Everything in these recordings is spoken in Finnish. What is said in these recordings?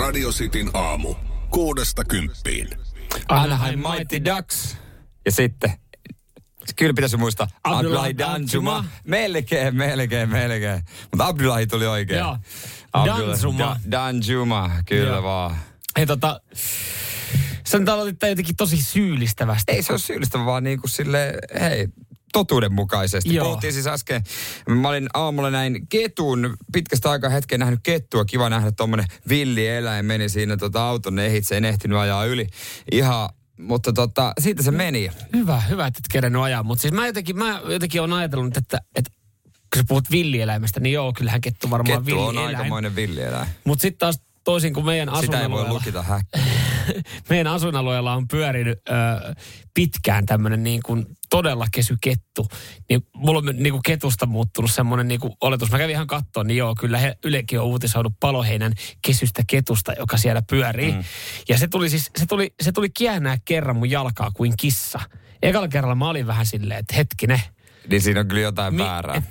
Radio Cityn aamu. Kuudesta kymppiin. Anaheim Mighty Ducks. Ja sitten, kyllä pitäisi muistaa, Abdullah Abdullahi Danjuma. Melkein, melkein, melkein. Mutta Abdullahi tuli oikein. Joo. Danjuma. Da, Danjuma, kyllä Joo. vaan. Hei tota, nyt aloitit jotenkin tosi syyllistävästi. Ei se ole syyllistävä, vaan niin kuin sille, hei, totuudenmukaisesti. Joo. Puhuttiin siis äsken, mä olin aamulla näin ketun, pitkästä aikaa hetken nähnyt kettua, kiva nähdä tuommoinen villi eläin meni siinä tota auton ehitse, en ehtinyt ajaa yli. Ihan, mutta tota, siitä se meni. Hyvä, hyvä, että et kerennyt ajaa. Mutta siis mä jotenkin, mä jotenkin olen ajatellut, että, että kun sä puhut villieläimestä, niin joo, kyllähän kettu varmaan Kettu on villieläin. aikamoinen villieläin. Mutta sitten taas toisin kuin meidän Sitä ei voi asuinalueella, lukita häkkiä. meidän asuinalueella on pyörinyt ö, pitkään tämmöinen niin kuin todella kesykettu. Niin mulla on niin kuin ketusta muuttunut semmoinen niin kuin oletus. Mä kävin ihan kattoon, niin joo, kyllä he Ylekin on uutisoinut paloheinän kesystä ketusta, joka siellä pyörii. Mm. Ja se tuli siis, se tuli, se tuli käännää kerran mun jalkaa kuin kissa. Ekalla kerralla mä olin vähän silleen, että hetkinen, Niin siinä on kyllä jotain Mi- väärää. et-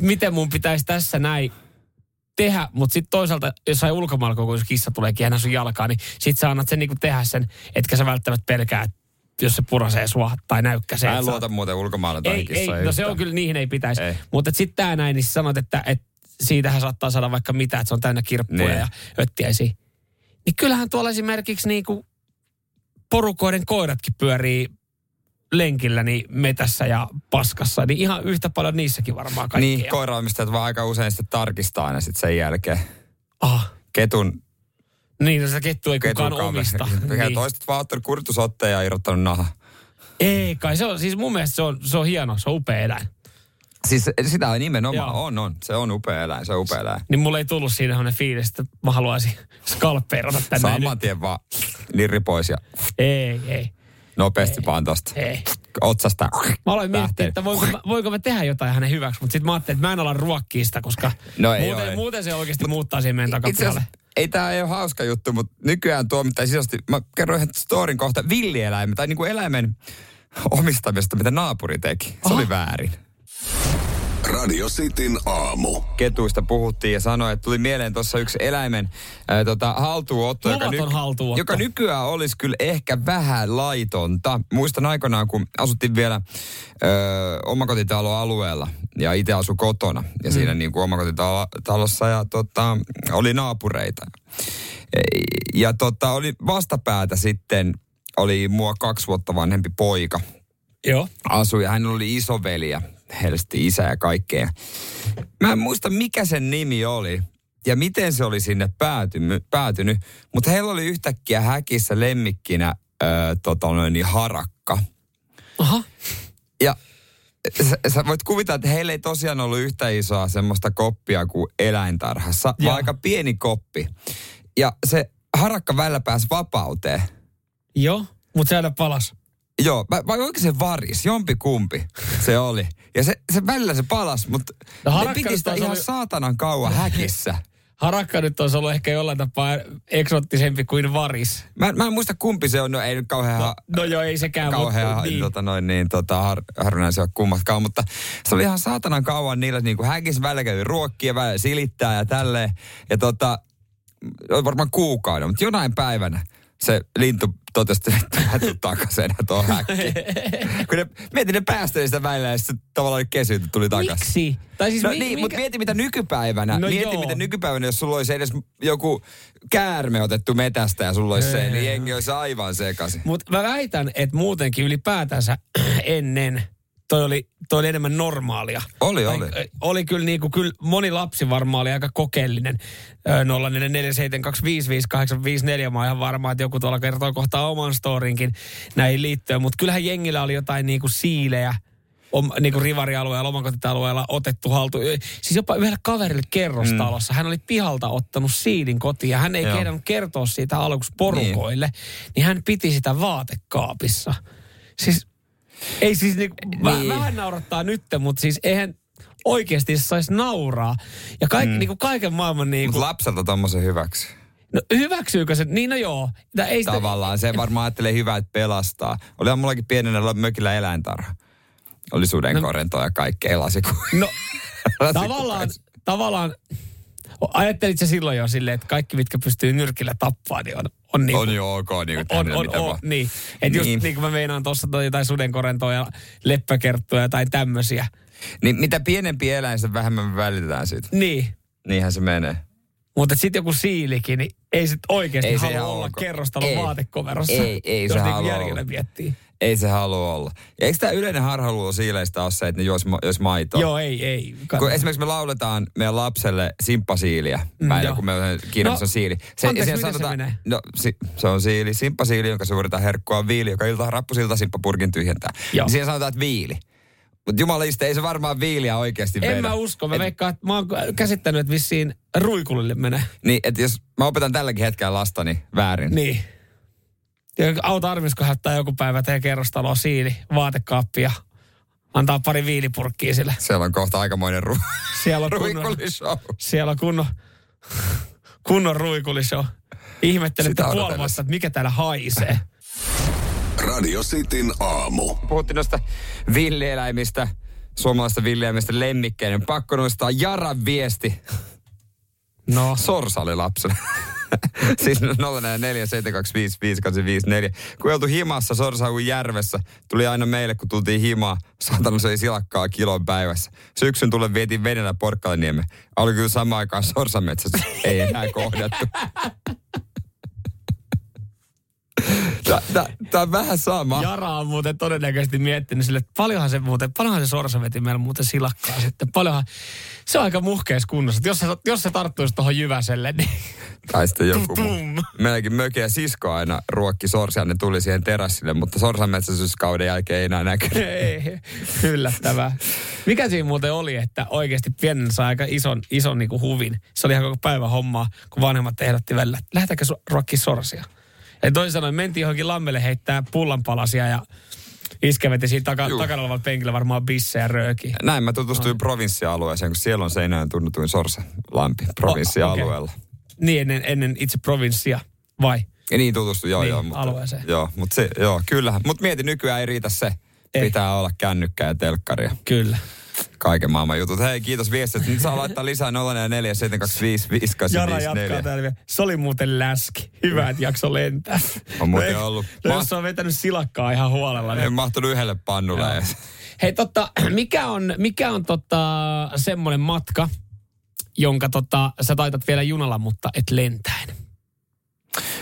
miten mun pitäisi tässä näin tehdä, mutta sitten toisaalta, jos sai ulkomailla, jos kissa tulee käännä sun jalkaa, niin sit sä annat sen niinku tehdä sen, etkä sä välttämättä pelkää, että jos se purasee sua tai näykkäsee. Mä en luota muuten ulkomailla tai ei, ei, no se on kyllä, niihin ei pitäisi. Mutta sitten tää näin, niin sanot, että, että siitähän saattaa saada vaikka mitä, että se on täynnä kirppuja Niin. ja öttiäisiä. Niin kyllähän tuolla esimerkiksi niinku porukoiden koiratkin pyörii lenkillä niin metässä ja paskassa, niin ihan yhtä paljon niissäkin varmaan kaikkia. Niin, koiraomistajat vaan aika usein sitten tarkistaa aina sitten sen jälkeen. Ah, Ketun, niin, no sitä kettu ei kukaan omista. Niin. toiset vaan ottanut kurtusotteen ja irrottanut naha. Ei kai, se on, siis mun mielestä se on, se on hieno, se on upea eläin. Siis sitä on nimenomaan, Joo. on, on. Se on upea eläin, se on upea eläin. Niin mulle ei tullut siinä sellainen fiilis, että mä haluaisin skalppeerata tänne. Saman tien vaan lirri pois ja Ei, ei, nopeasti vaan tosta. ei. Otsasta. Mä aloin miettiä, että voinko mä, voinko mä tehdä jotain hänen hyväksi, mutta sitten mä ajattelin, että mä en ala ruokkia sitä, koska No ei muuten, ei. muuten se oikeasti muuttaa siihen meidän takapihalle. ei tämä ei ole hauska juttu, mutta nykyään tuomittaa sisäisesti, mä kerroin yhden storin kohta, villieläimen tai niin kuin eläimen omistamista, mitä naapuri teki. Se oli väärin. Radio Cityn aamu. ketuista puhuttiin ja sanoi, että tuli mieleen tuossa yksi eläimen ää, tota, haltuunotto, joka, Luvaton haltuunotto. joka nykyään olisi kyllä ehkä vähän laitonta. Muistan aikanaan, kun asuttiin vielä omakotitaloalueella ja itse asu kotona ja siinä niin kuin omakotitalossa ja tota, oli naapureita. Ja tota, oli vastapäätä sitten, oli mua kaksi vuotta vanhempi poika Joo. asui ja hänellä oli isoveli ja helsti isä ja kaikkea. Mä en muista mikä sen nimi oli ja miten se oli sinne päätynyt, päätynyt mutta heillä oli yhtäkkiä häkissä lemmikkinä ö, tota noin, niin harakka. Aha. Ja sä, sä voit kuvitella, että heillä ei tosiaan ollut yhtä isoa semmoista koppia kuin eläintarhassa, Joo. vaan aika pieni koppi. Ja se harakka välillä pääsi vapauteen. Joo, mutta se aina palas. Joo, vai, oliko se varis? Jompi kumpi se oli. Ja se, se välillä se palas, mutta No ne piti sitä ihan oli- saatanan kauan häkissä. Harakka nyt olisi ollut ehkä jollain tapaa eksottisempi kuin varis. Mä, mä en muista kumpi se on, no ei nyt kauhean, No, no joo, ei sekään, kauhean mutta niin. tota noin, niin, tota, har, harvinaisia kummatkaan, mutta se oli ihan saatanan kauan niillä niin kuin häkissä välillä kävi ruokkia, välillä silittää ja tälleen. Ja tota, varmaan kuukauden, mutta jonain päivänä se lintu totesi, että mä tuu takaisin enää tuohon häkkiin. Kun ne, mietin, ne päästeli sitä välillä ja sitten tavallaan kesyyttä tuli takaisin. Miksi? Tai siis No mi- niin, mikä- mutta mieti mitä nykypäivänä. No mieti joo. mitä nykypäivänä, jos sulla olisi edes joku käärme otettu metästä ja sulla olisi se, niin jengi olisi aivan sekaisin. Mutta mä väitän, että muutenkin ylipäätänsä ennen toi oli, toi oli enemmän normaalia. Oli, Tai, oli. ö, Oli kyllä, niinku, kyllä moni lapsi varmaan oli aika kokeellinen. Ö, 0447255854. Mä oon ihan varma, että joku tuolla kertoo kohta oman storinkin näihin liittyen. Mutta kyllähän jengillä oli jotain niinku siilejä om, niinku rivarialueella, omakotita-alueella otettu haltu. Siis jopa yhdelle kaverille kerrostalossa. Hän oli pihalta ottanut siilin kotiin ja hän ei kehdannut kertoa siitä aluksi porukoille. Niin. niin hän piti sitä vaatekaapissa. Siis ei siis niinku, niin. Niin. vähän naurattaa nyt, mutta siis eihän oikeasti saisi nauraa. Ja kaik, mm. niinku kaiken maailman niinku, Mutta lapselta tommosen hyväksi. no hyväksyykö se? Niin no joo. Tää ei sitä, Tavallaan se varmaan ajattelee hyvää, että pelastaa. Olihan mullakin pienenä mökillä eläintarha. Oli sudenkorento ja kaikkea lasikuja. no tavallaan, tavallaan Ajattelit sä silloin jo silleen, että kaikki, mitkä pystyy nyrkillä tappaa, niin on, on niin On jo ok, niin kuin on, on, on, vaan. niin. Että just Niin. niin kuin mä meinaan tuossa jotain sudenkorentoa ja leppäkerttuja tai tämmöisiä. Niin mitä pienempi eläin, sitä vähemmän me välitetään siitä. Niin. Niinhän se menee. Mutta sitten joku siilikin, niin ei sit oikeasti Ei halua olla kerrostalon Ei. vaatekomerossa. Ei, ei se niinku halua järjellä olla. miettii. Ei se halua olla. Ja eikö tämä yleinen harhaluulo siileistä ole se, että ne juos, jos maitoa? Joo, ei, ei. Kato. Kun esimerkiksi me lauletaan meidän lapselle simppasiiliä Mm, päivä, kun me on kiinnostus No, siili. Se, anteeksi, miten se menee? No, si, se on siili, simppasiili, jonka suurita herkkua viili, joka ilta rappusilta simppapurkin tyhjentää. Joo. Niin siinä sanotaan, että viili. Mutta jumalista, ei se varmaan viiliä oikeasti En vedä. mä usko. Mä Et- veikkaan, että mä oon käsittänyt, että vissiin ruikulille menee. Niin, että jos mä opetan tälläkin hetkellä lastani väärin. Niin. Ja auto armisko hättää joku päivä teidän kerrostaloa siili, vaatekaappi ja antaa pari viilipurkkiä sille. Siellä on kohta aikamoinen ru- Siellä on kunnon, siellä on kunnon, kunnon ruikulishow. Odotellessa. vasta, että mikä täällä haisee. Radio Cityn aamu. Puhuttiin noista villieläimistä, suomalaista villieläimistä lemmikkeinä. Pakko nostaa Jaran viesti. No, Sorsa oli lapsena. siis 0447255854. Kun oltu himassa Sorsaun järvessä, tuli aina meille, kun tultiin himaa. Saatana söi silakkaa kilon päivässä. Syksyn tulee vietiin venellä Porkkalaniemme. Oli kyllä samaan aikaan Sorsametsässä. Ei enää kohdattu. Tämä on vähän sama. Jara on muuten todennäköisesti miettinyt sille, että paljonhan se muuten, paljonhan se sorsa veti meillä muuten silakkaa sitten. Paljonhan, se on aika muhkeessa kunnossa. Jos se, jos se tarttuisi tuohon Jyväselle, niin Tai sitten joku muu. Meilläkin mökin ja sisko aina ruokki sorsia, ne tuli siihen terassille, mutta sorsanmetsästyskauden jälkeen ei enää näkynyt. ei, yllättävää. Mikä siinä muuten oli, että oikeasti pienen sai aika ison, ison niin kuin huvin. Se oli ihan koko päivä hommaa, kun vanhemmat ehdotti välillä, että lähdetäänkö so- ruokkia sorsia. Ja toisin sanoen mentiin johonkin lammelle heittää pullanpalasia ja iskä veti siinä taka, takana olevalla penkillä varmaan bissejä röökiä. Näin mä tutustuin provinssialueeseen, kun siellä on Seinäjoen tunnetuin sorsalampi provinssialueella. Niin ennen, ennen itse provinssia, vai? Ja niin tutustuin, joo Niin, joo. Mutta, alueeseen. Joo, mutta se, joo, kyllähän. Mutta mieti, nykyään ei riitä se. Ei. Pitää olla kännykkää ja telkkaria. Kyllä. Kaiken maailman jutut. Hei, kiitos viestistä. Nyt saa laittaa lisää 04 Jara jatkaa täällä vielä. Se oli muuten läski. Hyvä, että jakso lentää. On muuten No ollut. No, jos on vetänyt silakkaa ihan huolella. En Niin. mahtunut yhdelle pannulle. Hei totta, mikä on, mikä on tota, semmoinen matka, jonka tota, sä taitat vielä junalla, mutta et lentäen?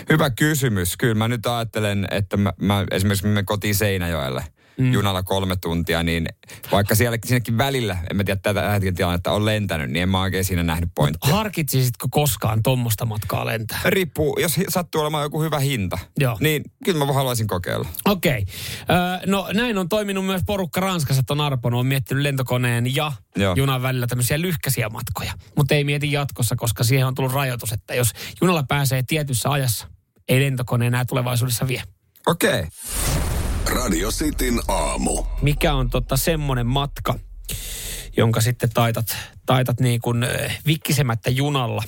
Hyvä kysymys. Kyllä mä nyt ajattelen, että mä, mä esimerkiksi me kotiin Seinäjoelle mm. junalla kolme tuntia, niin vaikka siellä, siinäkin välillä, en mä tiedä tätä hetken tilannetta, on lentänyt, niin en mä oikein siinä nähnyt pointtia. Harkitsisitko koskaan tuommoista matkaa lentää? Riippuu, jos sattuu olemaan joku hyvä hinta, Joo. niin kyllä mä haluaisin kokeilla. Okei. Okay. no näin on toiminut myös porukka Ranskassa, että on Arpon on miettinyt lentokoneen ja Joo. junan välillä tämmöisiä lyhkäisiä matkoja. Mutta ei mieti jatkossa, koska siihen on tullut rajoitus, että jos junalla pääsee tietyssä ajassa, ei lentokone enää tulevaisuudessa vie. Okei. Okay. Radio Cityn aamu. Mikä on tota semmoinen matka, jonka sitten taitat, taitat niin kuin äh, vikkisemättä junalla,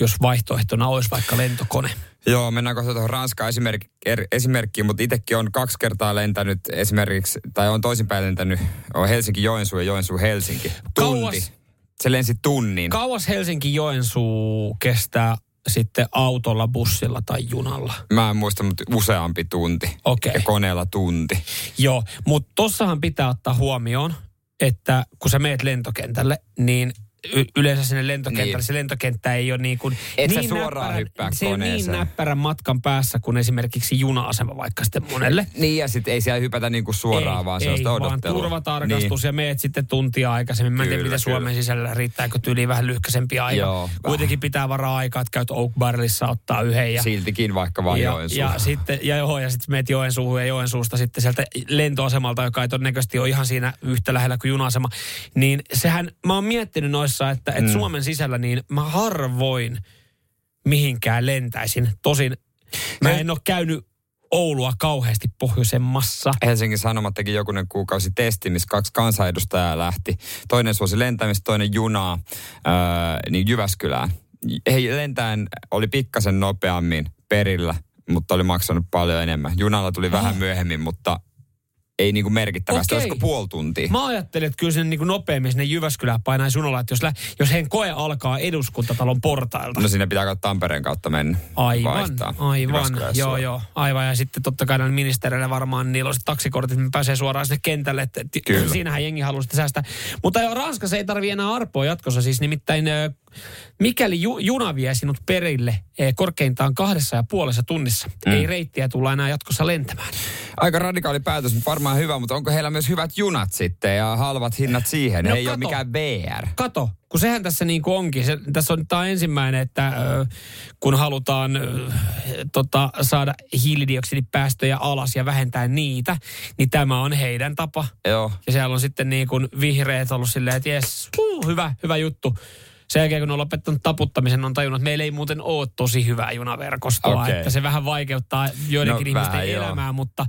jos vaihtoehtona olisi vaikka lentokone. Joo, mennään kohta tuohon Ranskaan esimerk- er, esimerkkiin, mutta itsekin on kaksi kertaa lentänyt esimerkiksi, tai on toisinpäin lentänyt, on Helsinki-Joensuu ja Joensuu-Helsinki. Tunti. Kauas- Se lensi tunnin. Kauas Helsinki-Joensuu kestää sitten autolla, bussilla tai junalla? Mä en muista, mutta useampi tunti. Okei. Ja koneella tunti. Joo, mutta tossahan pitää ottaa huomioon, että kun sä meet lentokentälle, niin y- yleensä sinne lentokentälle, Niin. niin. se lentokenttä ei ole niin kuin Et niin suoraan hyppää se ole niin näppärän matkan päässä kuin esimerkiksi juna-asema vaikka sitten monelle. Niin ja sitten ei siellä hypätä niinku suoraan, ei, vaan ei, sellaista vaan odottelua. turvatarkastus niin. ja meet sitten tuntia aikaisemmin. Mä en tiedä, kyllä. Suomen sisällä riittääkö tyyliin vähän lyhkäisempi aika. Joo, Kuitenkin pitää varaa aikaa, että käyt Oak Barrelissa ottaa yhden. Ja, Siltikin vaikka vaan ja, Joensuu. ja sitten, ja joo, ja sitten meet Joensuuhun ja Joensuusta sitten sieltä lentoasemalta, joka ei todennäköisesti ole ihan siinä yhtä lähellä kuin juna-asema. Niin sehän, mä oon miettinyt noissa, että, että mm. Suomen sisällä niin mä harvoin mihinkään lentäisin. Tosin mä Me- en ole käynyt Oulua kauheasti pohjoisemmassa. Helsingin Sanomat teki jokunen kuukausi testi, missä kaksi kansanedustajaa lähti. Toinen suosi lentämistä, toinen junaa ää, niin Jyväskylään. He lentäen oli pikkasen nopeammin perillä, mutta oli maksanut paljon enemmän. Junalla tuli vähän myöhemmin, mutta ei niinku merkittävästi, Okei. olisiko puoli tuntia? Mä ajattelin, että kyllä sinne niin kuin nopeammin sinne Jyväskylään painaisi junalla, että jos, lä- jos heidän koe alkaa eduskuntatalon portailta. No sinne pitää katsoa Tampereen kautta mennä. Aivan, vaihtaa. aivan. Joo, joo, aivan. Ja sitten totta kai näillä ministereillä varmaan niillä on se taksikortit, niin pääsee suoraan sinne kentälle. Että, että Kyllä. Siinähän jengi haluaa sitä säästää. Mutta joo, Ranskassa ei tarvi enää arpoa jatkossa. Siis nimittäin mikäli ju, juna vie sinut perille eh, korkeintaan kahdessa ja puolessa tunnissa, mm. ei reittiä tulla enää jatkossa lentämään. Aika radikaali päätös, mutta varmaan hyvä, mutta onko heillä myös hyvät junat sitten ja halvat hinnat siihen? No ei ole kato. mikään VR. Kato, kun sehän tässä niin kuin onkin. Se, tässä on tämä ensimmäinen, että ö, kun halutaan ö, tota, saada hiilidioksidipäästöjä alas ja vähentää niitä, niin tämä on heidän tapa. Joo. Ja siellä on sitten niin kuin vihreät ollut silleen, että jes, uh, hyvä, hyvä juttu. Sen jälkeen, kun ne on lopettanut taputtamisen, on tajunnut, että meillä ei muuten ole tosi hyvää junaverkostoa. Okei. Että se vähän vaikeuttaa joidenkin No, ihmisten vähän, joo. elämää, mutta,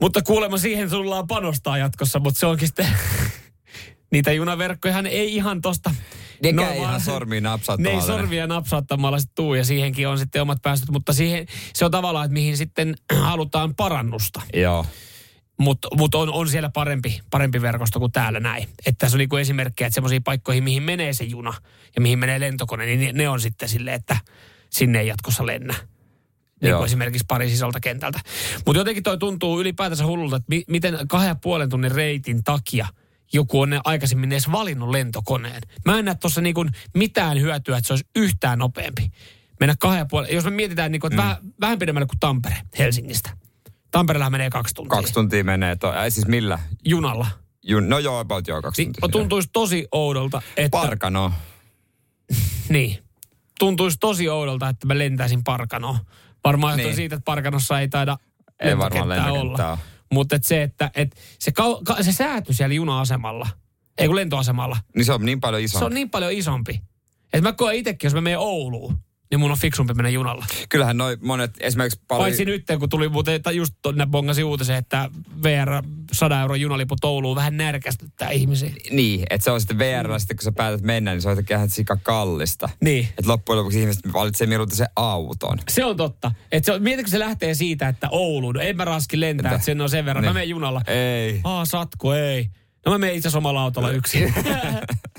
mutta kuulemma siihen tullaan panostaa jatkossa. Mutta se onkin sitten, niitä junaverkkojahan ei ihan tosta... Nekään No, ei ihan sormiin Ne ei napsauttamalla. sorvia napsauttamalla sitten tuu ja siihenkin on sitten omat päästöt, mutta siihen, se on tavallaan, että mihin sitten halutaan parannusta. Joo. Mutta mut on, on siellä parempi, parempi verkosto kuin täällä näin. Että tässä on niinku esimerkkejä, että semmoisiin paikkoihin, mihin menee se juna ja mihin menee lentokone, niin ne, ne on sitten silleen, että sinne ei jatkossa lennä. Niin kuin esimerkiksi Pariisin isolta kentältä. Mutta jotenkin toi tuntuu ylipäätänsä hullulta, että mi, miten kahden ja puolen tunnin reitin takia joku on aikaisemmin edes valinnut lentokoneen. Mä en näe tuossa niinku mitään hyötyä, että se olisi yhtään nopeampi. Mennä kahden ja puolen, jos me mietitään, niinku, että mm. vähän, vähän pidemmälle kuin Tampere Helsingistä. Tampereella menee kaksi tuntia. Kaksi tuntia menee. To, ei siis millä? junalla. Jun, no joo, about joo, kaksi Niin, tuntia. tuntuisi tosi oudolta, että... Parkano. Niin. Tuntuisi tosi oudolta, että mä lentäisin Parkanoon. Varmaan niin. Siitä, että Parkanossa ei taida Ei varmaan olla. Mutta et se, että et se, kau, ka, se sääty siellä juna-asemalla, ei kun lentoasemalla, Niin se on niin paljon iso. se on niin paljon isompi. Että mä koen itsekin, jos mä menen Ouluun, niin mun on fiksumpi mennä junalla. Kyllähän noi monet, esimerkiksi paljon... Paitsi nyt, kun tuli muuten, tai just tonne bongasi uutisen, että VR 100 euron junaliput Ouluun vähän närkästyttää ihmisiä. Niin, että se on sitten VR, sitten kun sä päätät mennä, niin se on jotenkin ihan sika kallista. Niin. Että loppujen lopuksi ihmiset valitsee mieluiten sen auton. Se on totta. Et se on, mietitkö se lähtee siitä, että Ouluun, no en mä raski lentää, Entä? että sen on sen verran. Niin. Mä menen junalla. Ei. Aa, satku, ei. No mä menen itse asiassa omalla autolla yksin.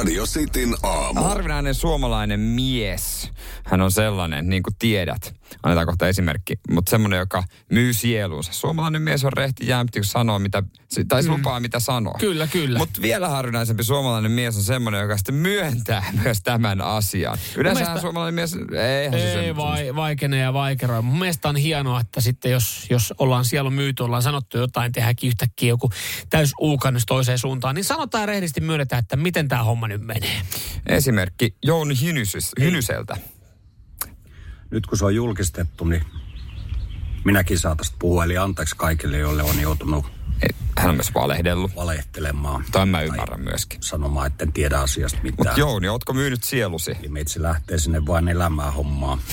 Radio Cityn aamu. Harvinainen suomalainen mies. Hän on sellainen, niin kuin tiedät. Annetaan kohta esimerkki. Mutta semmoinen, joka myy sielunsa. Suomalainen mies on rehti jämpti, kun sanoo mitä, tai mm. lupaa mitä sanoo. kyllä, kyllä. Mutta vielä harvinaisempi suomalainen mies on semmoinen, joka sitten myöntää myös tämän asian. Yleensä mielestä- suomalainen mies, eihän se ei sen- vai, vaikenee ja vaikeroa. Mun mielestä on hienoa, että sitten jos, jos ollaan sielun myyty, ollaan sanottu jotain, tehdäänkin yhtäkkiä joku täys uukannus toiseen suuntaan, niin sanotaan rehdisti myönnetään, että miten tämä homma nyt menee. Esimerkki Jouni Hynysys, Hynyseltä. nyt kun se on julkistettu, niin minäkin tästä puhua. Eli anteeksi kaikille, joille on joutunut Hän on myös valehdellut. valehtelemaan. Tämän mä ymmärrän myöskin. Sanomaan, että en tiedä asiasta mitään. Mutta Jouni, ootko myynyt sielusi? Eli meitsi lähtee sinne vain elämään hommaa.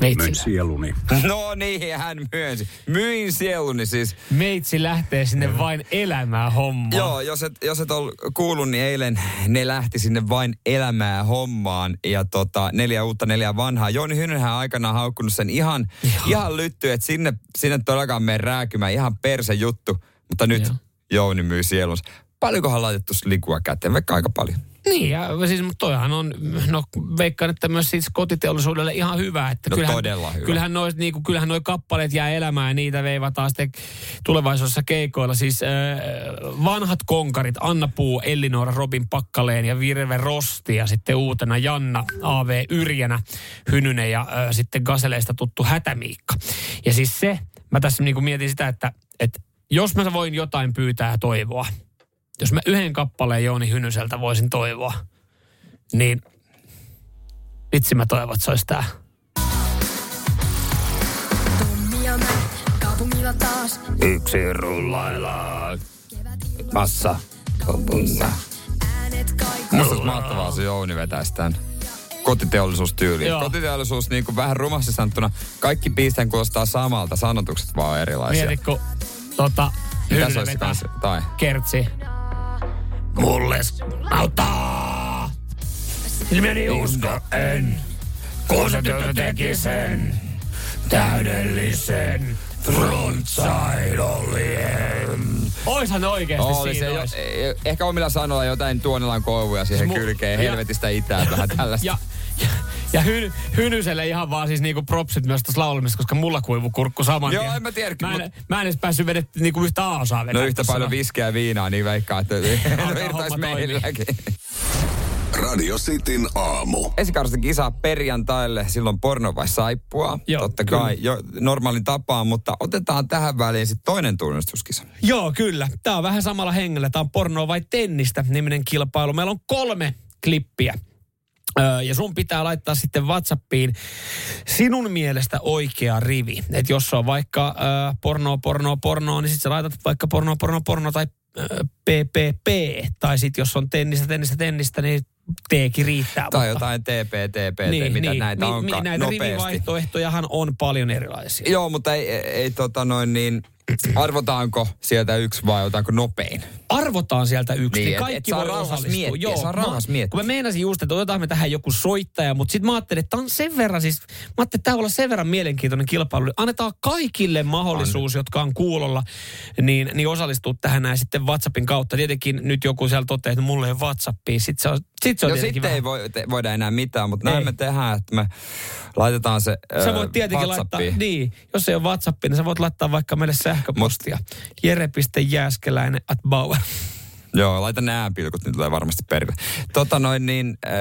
Meitsillä. sieluni. No niin, hän myönsi. Myin sieluni siis. Meitsi lähtee sinne vain elämään hommaa. Joo, jos et, jos et ole kuullut, niin eilen ne lähti sinne vain elämää hommaan. Ja tota, neljä uutta, neljä vanhaa. Jouni Hynenhän on aikanaan haukkunut sen ihan, ihan lytty, että sinne, sinne todellakaan mene rääkymään. Ihan perse juttu. Mutta nyt Joo. Jouni myy sielunsa. Paljonkohan laitettu likua käteen? Vaikka aika paljon. Niin, ja siis, mutta toihan on, no veikkaan, että myös siis kotiteollisuudelle ihan hyvä. Että No kyllähän, todella hyvä. Kyllähän noi, niinku, kyllähän noi kappaleet jää elämään ja niitä veivataan sitten tulevaisuudessa keikoilla. Siis äh, vanhat konkarit, Anna Puu, Ellinora, Robin Pakkaleen ja Virve Rosti ja sitten uutena Janna A.V. Yrjänä, Hynynen ja äh, sitten Gaseleista tuttu Hätämiikka. Ja siis se, mä tässä niinku mietin sitä, että, että jos mä voin jotain pyytää ja toivoa, jos mä yhden kappaleen Jouni Hynyseltä voisin toivoa, niin vitsi mä toivon, että se olisi tää. Kaupungilla taas. Yksi rullaillaan. Massa. Kaikuu. Musta olisi mahtavaa, se Jouni vetäisi tämän kotiteollisuustyyliin. Joo. Kotiteollisuus niin kuin vähän rumasti sanottuna, kaikki biisten kuulostaa samalta, sanotukset vaan on erilaisia. Mieti, kun tota, Mitä se olisi kanssa? Tai. kertsi. Mulle auttaa. Ilmiöni usko en, kun se työtä teki sen täydellisen Frontside Ollie. Oishan oikeesti Oli se siinä jo, ois. eh, ehkä omilla sanoilla jotain Tuonilan koivuja siihen Mu- kylkeen, ja- helvetistä itään vähän tällaista. Ja, ja, ja hy, Hynyselle ihan vaan siis niinku propsit myös tuossa laulamista, koska mulla kuivu kurkku saman Joo, tien. en mä tiedäkin, Mä en, mut- mä en edes päässyt vedetty niinku yhtä aasaa. No yhtä paljon ja viinaa, niin veikkaa, että toimii. meilläkin. Radio Cityn aamu. Esikaudesta kisaa perjantaille, silloin porno vai saippua. Joo, Totta kyllä. kai jo normaalin tapaan, mutta otetaan tähän väliin sitten toinen tunnistuskisa. Joo, kyllä. Tämä on vähän samalla hengellä. Tämä on pornoa vai tennistä niminen kilpailu. Meillä on kolme klippiä. Ja sun pitää laittaa sitten WhatsAppiin sinun mielestä oikea rivi. Että jos on vaikka öö, porno, porno, porno, niin sitten sä laitat vaikka porno, porno, porno tai öö, PPP. Tai sitten jos on tennistä, tennistä, tennistä, niin T-kin riittää. Tai mutta- jotain TP, TP, mitä näitä Mi- onkaan mi- näitä nopeasti. rivivaihtoehtojahan on paljon erilaisia. Joo, mutta ei, ei, ei tota noin niin, arvotaanko sieltä yksi vai otetaanko nopein? Arvotaan sieltä yksi, Niin, niin, et- kaikki et saa voi osallistua. miettiä, saa rauhassa mä, miettiä. Kun mä meinasin just, että otetaan me tähän joku soittaja, mutta sitten mä ajattelin, että tämä on sen verran siis, mä ajattelin, että tämä on sen verran mielenkiintoinen kilpailu. Annetaan kaikille mahdollisuus, jotka on kuulolla, niin, niin osallistua tähän näin sitten WhatsAppin kautta. Tietenkin nyt joku siellä toteaa, että mulla ei WhatsAppia. Sitten se on, sit se on No sitten ei vähän- voi, te, voida enää mitään, mutta näin Ei. me tehdään, että me laitetaan se Sä voit tietenkin laittaa, WhatsAppiin. niin, jos ei ole WhatsAppia, niin sä voit laittaa vaikka meille sähköpostia. Jere.jääskeläinen at Bauer. Joo, laita ne äänpilkut, niin tulee varmasti perille. Tota noin niin, äh,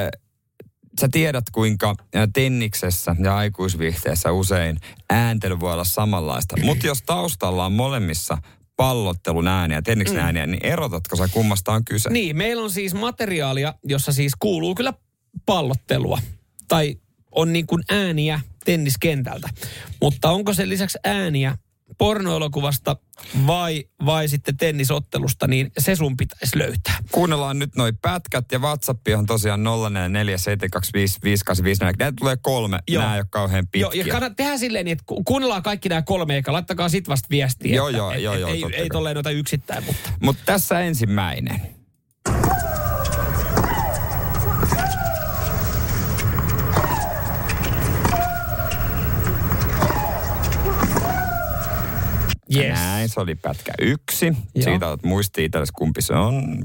sä tiedät kuinka äh, tenniksessä ja aikuisviihteessä usein ääntely voi olla samanlaista. Mutta jos taustalla on molemmissa pallottelun ääniä, tenniksen Mm. ääniä, niin erotatko sä kummasta on kyse? Niin, meillä on siis materiaalia, jossa siis kuuluu kyllä pallottelua. Tai on niin kuin ääniä tenniskentältä. Mutta onko sen lisäksi ääniä pornoelokuvasta vai, vai sitten tennisottelusta, niin se sun pitäisi löytää. Kuunnellaan nyt noi pätkät ja WhatsApp on tosiaan 0447255854. Näitä tulee kolme, Joo. nämä ei ole kauhean pitkiä. Joo, ja kannattaa tehdä silleen, niin, että ku- kuunnellaan kaikki nämä kolme, eikä laittakaa sit vasta viestiä. Joo, että, joo, et, joo, et, joo, ei, totta ei kai. tolleen noita yksittäin, mutta... Mutta tässä ensimmäinen. Yes. Näin, se oli pätkä yksi. Joo. Siitä olet muistia itsellesi, kumpi se on,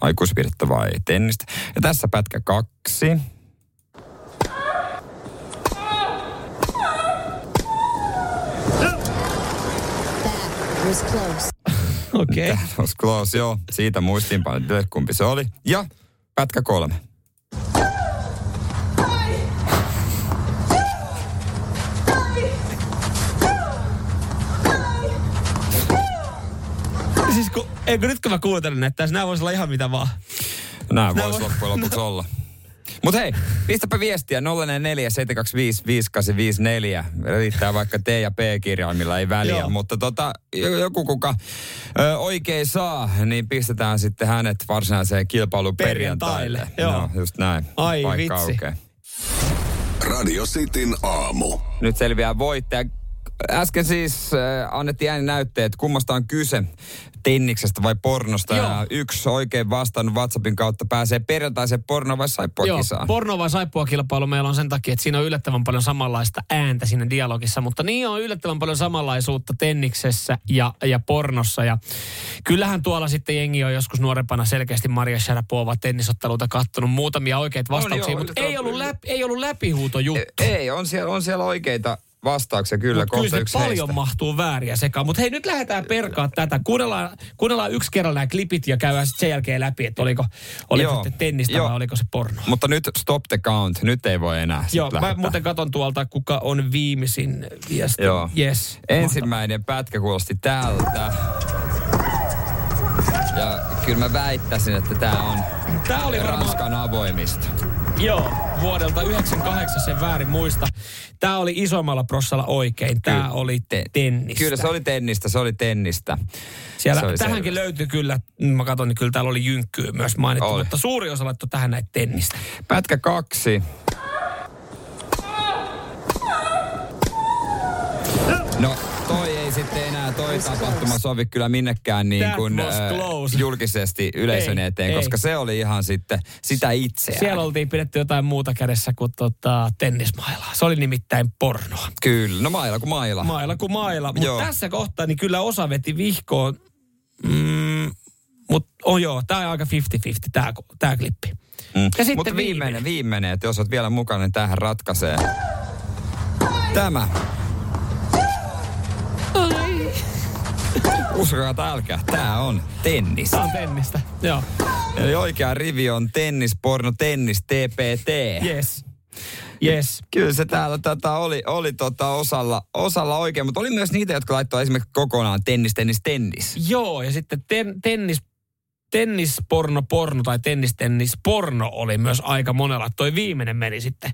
aikuisvirta vai tennistä. Ja tässä pätkä kaksi. That was close. Okei. Okay. Was close, joo. Siitä itsellesi, kumpi se oli. Ja pätkä kolme. Siis kun, eikö nyt kun mä kuuntelen tässä nämä voisi olla ihan mitä vaan. Nämä Nää voisi voi- loppujen lopuksi olla. Mutta hei, pistäpä viestiä 044 725 5854. Riittää vaikka T ja P-kirjaimilla, ei väliä. Joo. Mutta tota, joku kuka ö, oikein saa, niin pistetään sitten hänet varsinaiseen kilpailuun perjantaille. Perjantaille, joo. No, just näin. Ai Paikka vitsi. aukeaa. Radio Cityn aamu. Nyt selviää voittaja. Äsken siis äh, annettiin ääninäytteet, kummasta on kyse, tenniksestä vai pornosta. Joo. Ja yksi oikein vastannut WhatsAppin kautta pääsee perjantaiseen porno vai saippua Joo, kisaan. porno vai saippua kilpailu meillä on sen takia, että siinä on yllättävän paljon samanlaista ääntä siinä dialogissa, mutta niin on yllättävän paljon samanlaisuutta tenniksessä ja, ja pornossa. Ja kyllähän tuolla sitten jengi on joskus nuorempana selkeästi Maria Sharapova tennisotteluita kattonut muutamia oikeita On vastauksia, joo, mutta ei ollut, läpi, ei ollut läpihuuto juttu. E- Ei, on siellä, on siellä oikeita vastauksia kyllä, Mut kyllä se yksi paljon heistä. mahtuu vääriä sekaan. Mutta hei, nyt lähdetään perkaa tätä. Kuunnellaan, kuunnellaan yksi kerralla nämä klipit ja käydään sitten sen jälkeen läpi, että oliko, oliko Joo, sitten tennistä joo. vai oliko se porno. Mutta nyt stop the count, nyt ei voi enää Joo, mä lähettää. muuten katon tuolta, kuka on viimeisin viesti. Joo. Yes. Ensimmäinen pätkä kuulosti tältä. Ja kyllä mä väittäisin, että tää on Tää oli varmaan, Ranskan avoimista. joo, vuodelta 98 sen väärin muista. Tää oli isommalla prossalla oikein. Tää Kyllä. oli Te- tennistä. Kyllä se oli tennistä, se oli tennistä. Siellä, se oli tähänkin selvä. löytyy kyllä, mä katson, niin kyllä täällä oli jynkkyy myös mainittu, Oli. mutta suuri osa laittoi tähän näitä tennistä. Pätkä kaksi. No, ei tapahtuma sovi kyllä minnekään niin kuin, äh, julkisesti yleisön Ei, eteen, ei. koska se oli ihan sitten sitä itseään. Siellä oltiin pidetty jotain muuta kädessä kuin tota, tennismailaa. Se oli nimittäin pornoa. Kyllä, no maila kuin maila. Maila kuin maila. Mutta tässä kohtaa niin kyllä osa veti vihkoon. Mm, mutta oh joo, tämä on aika 50-50 tämä tää klippi. Mm. Ja sitten Mutta viimeinen, viimeinen. viimeinen, että jos olet vielä mukana, niin tähän ratkaisee. Tämä. Uskokaa tai älkää, tää on tennis. Tämä on tennistä. Joo. Eli oikea rivi on tennis, porno, tennis, TPT. Yes. Yes. Kyllä se täällä tätä oli, oli tota osalla, osalla oikein, mutta oli myös niitä, jotka laittoi esimerkiksi kokonaan tennis, tennis, tennis. Joo, ja sitten ten, tennis, tennisporno, porno tai tennis-tennis-porno oli myös aika monella. Toi viimeinen meni sitten.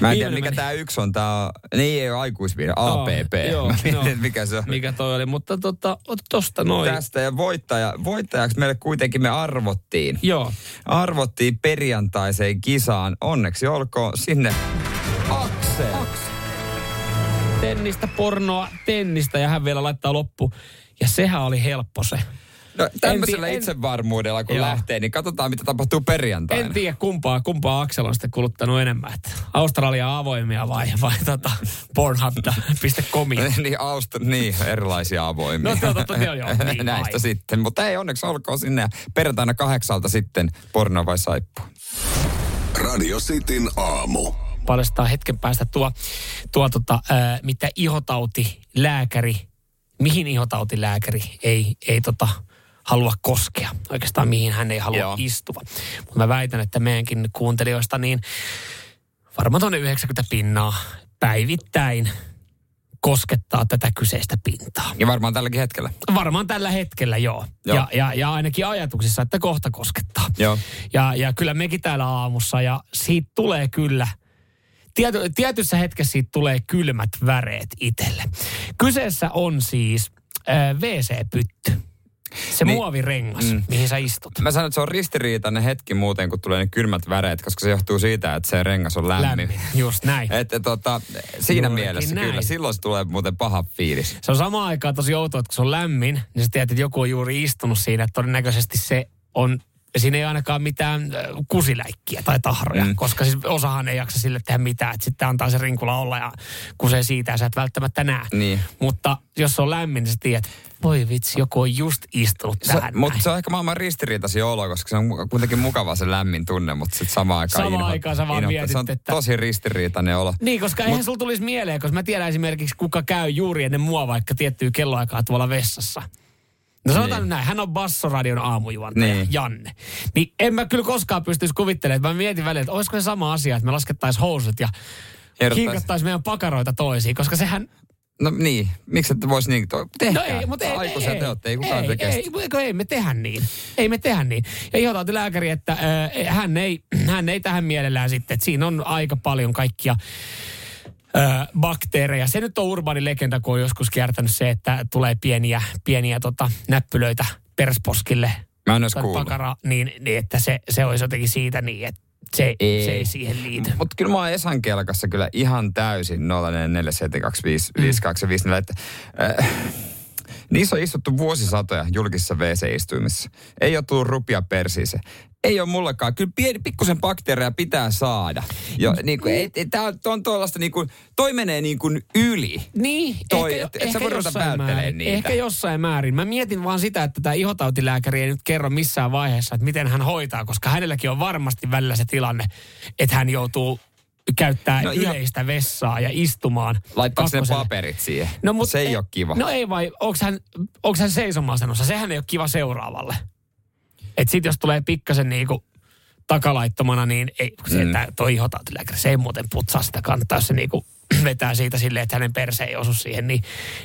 Mä en tiedä, mikä tämä yksi on. Tää niin ei ole aikuisviide, APP. Joo, Mä mietin, että mikä se on. Mikä toi oli, mutta tota, ot tosta noin. Tästä ja voittaja, voittajaksi meille kuitenkin me arvottiin. Joo. Arvottiin perjantaiseen kisaan. Onneksi olkoon sinne Aksel. Tennistä, pornoa, tennistä ja hän vielä laittaa loppu. Ja sehän oli helppo se. No, tämmöisellä En itsevarmuudella kun Joo. lähtee, niin katsotaan mitä tapahtuu perjantaina. En tiedä kumpaa, kumpaa Aksel on sitten kuluttanut enemmän. Että Australia avoimia vai, vai tota pornhub.com. niin, Aust- niin, erilaisia avoimia. No, totta, totta, joo, joo. Niin, Näistä ai. sitten. Mutta ei onneksi olkoon sinne. Perjantaina kahdeksalta sitten porno vai saippua. Radio Cityn aamu. paljastaa hetken päästä tuo, tuo tota, ää, mitä ihotautilääkäri, mihin ihotautilääkäri ei, ei tota, halua koskea. Oikeastaan mihin hän ei halua Joo. Istua. Mutta mä väitän, että meidänkin kuuntelijoista niin varmaan tuonne 90 pinnaa päivittäin koskettaa tätä kyseistä pintaa. Ja varmaan tälläkin hetkellä. Varmaan tällä hetkellä joo. Joo. Ja, ja, ja ainakin ajatuksissa, että kohta koskettaa. Joo. Ja, ja kyllä mekin täällä aamussa ja siitä tulee kyllä, tiety, tietyssä hetkessä siitä tulee kylmät väreet itselle. Kyseessä on siis äh, WC-pytty. Se Niin. muovirengas, Mm. mihin sä istut. Mä sanon, että se on ristiriitainen hetki muuten, kun tulee ne kylmät väreet, koska se johtuu siitä, että se rengas on lämmin. Lämmin. Just näin. Että tota, siinä Juurikin mielessä näin. kyllä, silloin se tulee muuten paha fiilis. Se on samaan aikaan tosi outoa, että kun se on lämmin, niin sä tiedät, että joku on juuri istunut siinä, että todennäköisesti se on siinä ei ainakaan mitään äh, kusiläikkiä tai tahroja, mm. koska siis osahan ei jaksa sille tehdä mitään. Että sitten antaa se rinkula olla ja kusee siitä ja sä et välttämättä näe. Niin. Mutta jos se on lämmin, niin sä tiedät, voi vitsi, joku on just istunut Se, tähän mutta se on ehkä maailman ristiriitaisia olo, koska se on kuitenkin mukava se lämmin tunne, mutta sitten samaan aikaan Samaan inho- aikaan sä vaan inho- mietit, Se on että- tosi ristiriitainen olo. Niin, koska eihän sulla tulisi mieleen, koska mä tiedän esimerkiksi, kuka käy juuri ennen mua vaikka tiettyä kelloaikaa tuolla vessassa. No sanotaan Niin. näin, hän on Bassoradion aamujuontaja, Niin. Janne. Niin en mä kyllä koskaan pystyisi kuvittelemaan, että mä mietin välillä, että olisiko se sama asia, että me laskettaisiin housut ja hinkattaisiin meidän pakaroita toisiin, koska sehän... No niin, miksi et voisi niin, to, tehkää. No ei, mutta ei, Aikuisia ei, te olette, ei kukaan ei, te ei, ei, ei, me tehdä niin. Ei me tehdä niin. Ja ihotautilääkäri, että äh, hän, ei, hän ei tähän mielellään sitten, että siinä on aika paljon kaikkia ö, bakteereja. Se nyt on urbaani legenda, kun on joskus kiertänyt se, että tulee pieniä, pieniä tota, näppylöitä persposkille Mä en pakara, niin, niin että se, se olisi jotenkin siitä niin, että se ei, se ei siihen liity. Mutta kyllä mä oon Esan kelkassa kyllä ihan täysin 047255 että äh, niissä on istuttu vuosisatoja julkisissa WC-istuimissa. Ei ole tullut rupia persiise. Ei ole mullekaan. Kyllä pieni, pikkusen bakteereja pitää saada. Jo, niin kuin, ei, ei, tää on, on tuollaista niin kuin, toi menee niin kuin yli. Niin, Toi, ehkä, et- et sä ehkä, ruveta jossain määrin, niitä. ehkä jossain määrin. Mä mietin vaan sitä, että tämä ihotautilääkäri ei nyt kerro missään vaiheessa, että miten hän hoitaa, koska hänelläkin on varmasti välillä se tilanne, että hän joutuu käyttää No no, ihan- yleistä vessaa ja istumaan. Laittaako ne paperit siihen? No, mut se ei e- ole kiva. No ei vai, onks hän, onks hän seisomasennossa? Sehän ei ole kiva seuraavalle. Et sit jos tulee pikkasen niinku takalaittomana, niin ei, se, Mm. mm. toi ihotautilääkäri, se ei muuten putsaa sitä kantaa, jos se niinku vetää siitä silleen, että hänen perse ei osu siihen, niin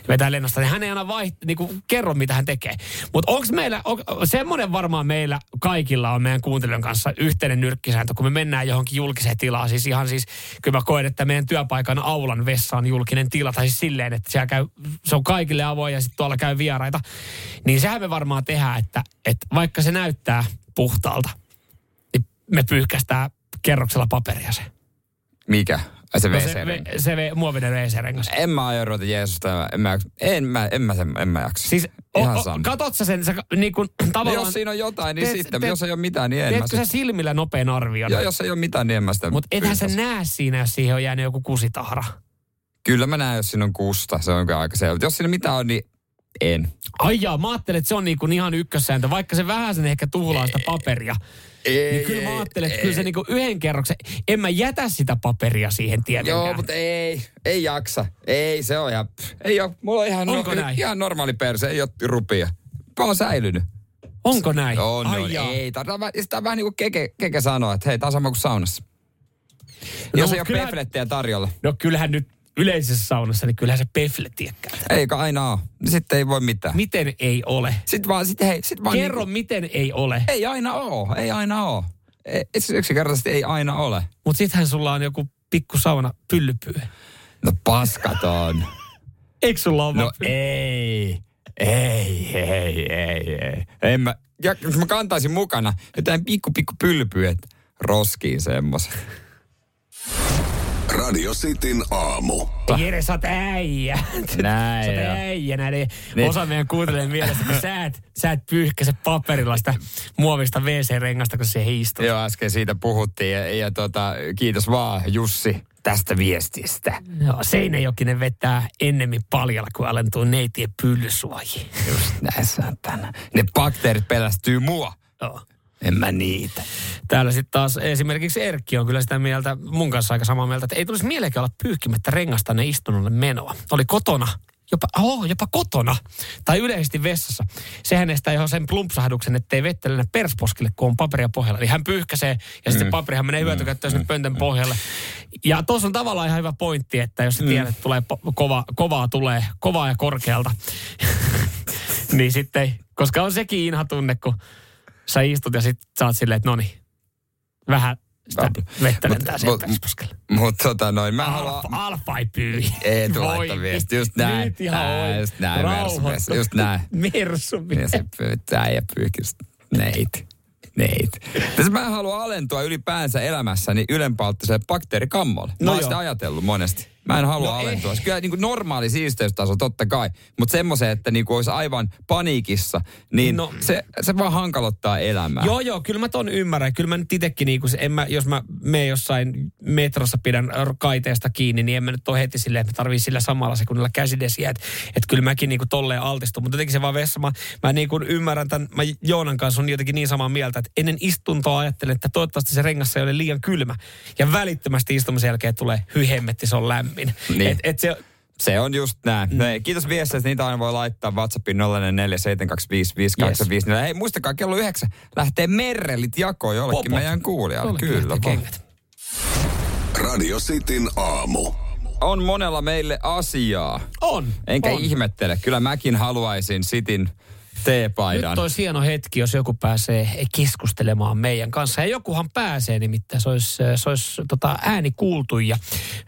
vetää lennosta. Niin hän ei aina vaiht, niinku, kerro, mitä hän tekee. Mutta onko meillä, on, semmoinen varmaan meillä kaikilla on meidän kuuntelijan kanssa yhteinen nyrkkisääntö, kun me mennään johonkin julkiseen tilaan. Siis ihan siis, kyllä mä koen, että meidän työpaikan aulan vessa on julkinen tila, tai siis silleen, että siellä käy, se on kaikille avoin ja sitten tuolla käy vieraita. Niin sehän me varmaan tehdään, että, että vaikka se näyttää puhtaalta, niin me pyyhkästään kerroksella paperia se. Mikä? Se No se, ve- se ve, muovinen WC-rengas. En mä aio ruveta Jeesusta, en mä, en mä, en mä, sen, en mä jaksa. Siis, Ihan o, o, sama. katot sä sen, sä, niin kuin, No tavallaan... jos siinä on jotain, niin teet- sitten. teet- jos ei ole mitään, niin en mä Teetkö sä silmillä nopean arvion? Joo, jos ei ole mitään, niin en mä sitä Mutta ethän sä näe siinä, jos siihen on jäänyt joku kusitahra. Kyllä mä näen, jos siinä on kusta. Se on aika selvä. Jos siinä mitään on, niin en. Ai jaa, mä ajattelen, että se on niinku ihan ykkössääntö, vaikka se vähän sen ehkä tuhlaa sitä paperia. Ei, Niin kyllä mä ajattelen, että kyllä se niinku yhden kerroksen, en mä jätä sitä paperia siihen tietenkään. Joo, mutta ei, ei jaksa. Ei, se on ihan, ei ole, mulla on ihan, Onko näin? ihan normaali perse, ei ole rupia. Mä oon säilynyt. Onko näin? On, Ai on, jaa. ei. Tää on, on vähän niin kuin keke, keke sanoo, että hei, tää on sama kuin saunassa. No, Jos ei ole kyllähän- peflettejä tarjolla. No kyllähän nyt yleisessä saunassa, niin kyllähän se pefle tietää. Eikä aina ole. Sitten ei voi mitään. Miten ei ole? Sitten vaan, sit, hei, sit vaan Kerro, niinku- miten ei ole. ei aina oo, ei aina oo. Ei, yksinkertaisesti ei aina ole. Mutta sittenhän sulla on joku pikku sauna pyllypyy. No paskat on. Eikö sulla ole No ei. Ei, ei, ei, ei. En mä, ja, jos mä kantaisin mukana jotain pikku pikku pylpyet roskiin semmoisen. Radio Cityn aamu. Jere, sä oot äijä. Näin Sä oot joo. äijä. Näin. Niin. Osa meidän kuuntelee mielessä, kun sä et, sä et pyyhkäse paperilla sitä muovista WC-rengasta, kun se istut. Joo, äsken siitä puhuttiin ja, ja tota, kiitos vaan Jussi tästä viestistä. Joo, Seinäjokinen vetää ennemmin paljalla, kuin alentuu neitien pyllysuojiin. Just näin saatana. Ne bakteerit pelästyy mua. Joo. En mä niitä. Täällä sitten taas esimerkiksi Erkki on kyllä sitä mieltä, mun kanssa aika samaa mieltä, että ei tulisi mielekään olla pyyhkimättä rengasta ne istunnolle menoa. Oli kotona, jopa, oh, jopa kotona, tai yleisesti vessassa. Sehän estää jo sen plumpsahduksen, ettei vettä lennä persposkille, kun on paperia pohjalla. Eli hän pyyhkäsee, ja sitten mm. paperihan menee hyötykäyttöön sinne pöntön pohjalle. Ja tuossa on tavallaan ihan hyvä pointti, että jos sä tiedät, että tulee po- kova, kovaa tulee, kovaa ja korkealta, niin sitten, koska on sekin inha tunne, kun sä istut ja sit sä oot silleen, että no niin, vähän sitä vettä lentää sieltä mut-. Mutta tota noin, mä haluan... Alfa, alfa ei pyyhi. Ei tule laittaa viesti, just näin. Nyt ihan Ää, just näin. Mersu, just näin. Mersu. Ja se pyytää ja pyyhkistä neit. Neit. Tässä mä haluan alentua ylipäänsä elämässäni ylempältä bakteerikammolle. Mä No oon joo. sitä ajatellut monesti. Mä en halua No ei. alentua. Kyllä niin kuin normaali siisteystaso totta kai, mutta semmoisen, että niin kuin olisi aivan paniikissa, niin No. no. se, se vaan hankalottaa elämää. Joo, joo, kyllä mä ton ymmärrän. Kyllä mä nyt itekin, niin en mä, jos mä menen jossain metrossa pidän kaiteesta kiinni, niin en mä nyt ole heti silleen, että mä tarvii sillä samalla sekunnilla käsidesiä. Että et kyllä mäkin niin kuin tolleen altistun. Mutta jotenkin se vaan vessa, mä, mä niin kuin ymmärrän tämän, mä Joonan kanssa on jotenkin niin samaa mieltä, että ennen istuntoa ajattelen, että toivottavasti se rengas ei ole liian kylmä. Ja välittömästi istumisen jälkeen tulee, hyi hemmetti, se on lämmin. Niin. Et, et se, Se on just näin. Mm. Hei, kiitos viesteistä. Niitä aina voi laittaa WhatsAppin 0447255854. Hei, muistakaa, kello yhdeksän lähtee merrelit jakoon jollekin Popot. meidän kuulijalle. Jollekin Kyllä kengät. Radio Cityn aamu. On monella meille asiaa. On. Enkä on. ihmettele. Kyllä mäkin haluaisin sitin teepaidan. Nyt olisi hieno hetki, jos joku pääsee keskustelemaan meidän kanssa. Ja jokuhan pääsee nimittäin, se olisi, se olisi tota, ääni kuultu ja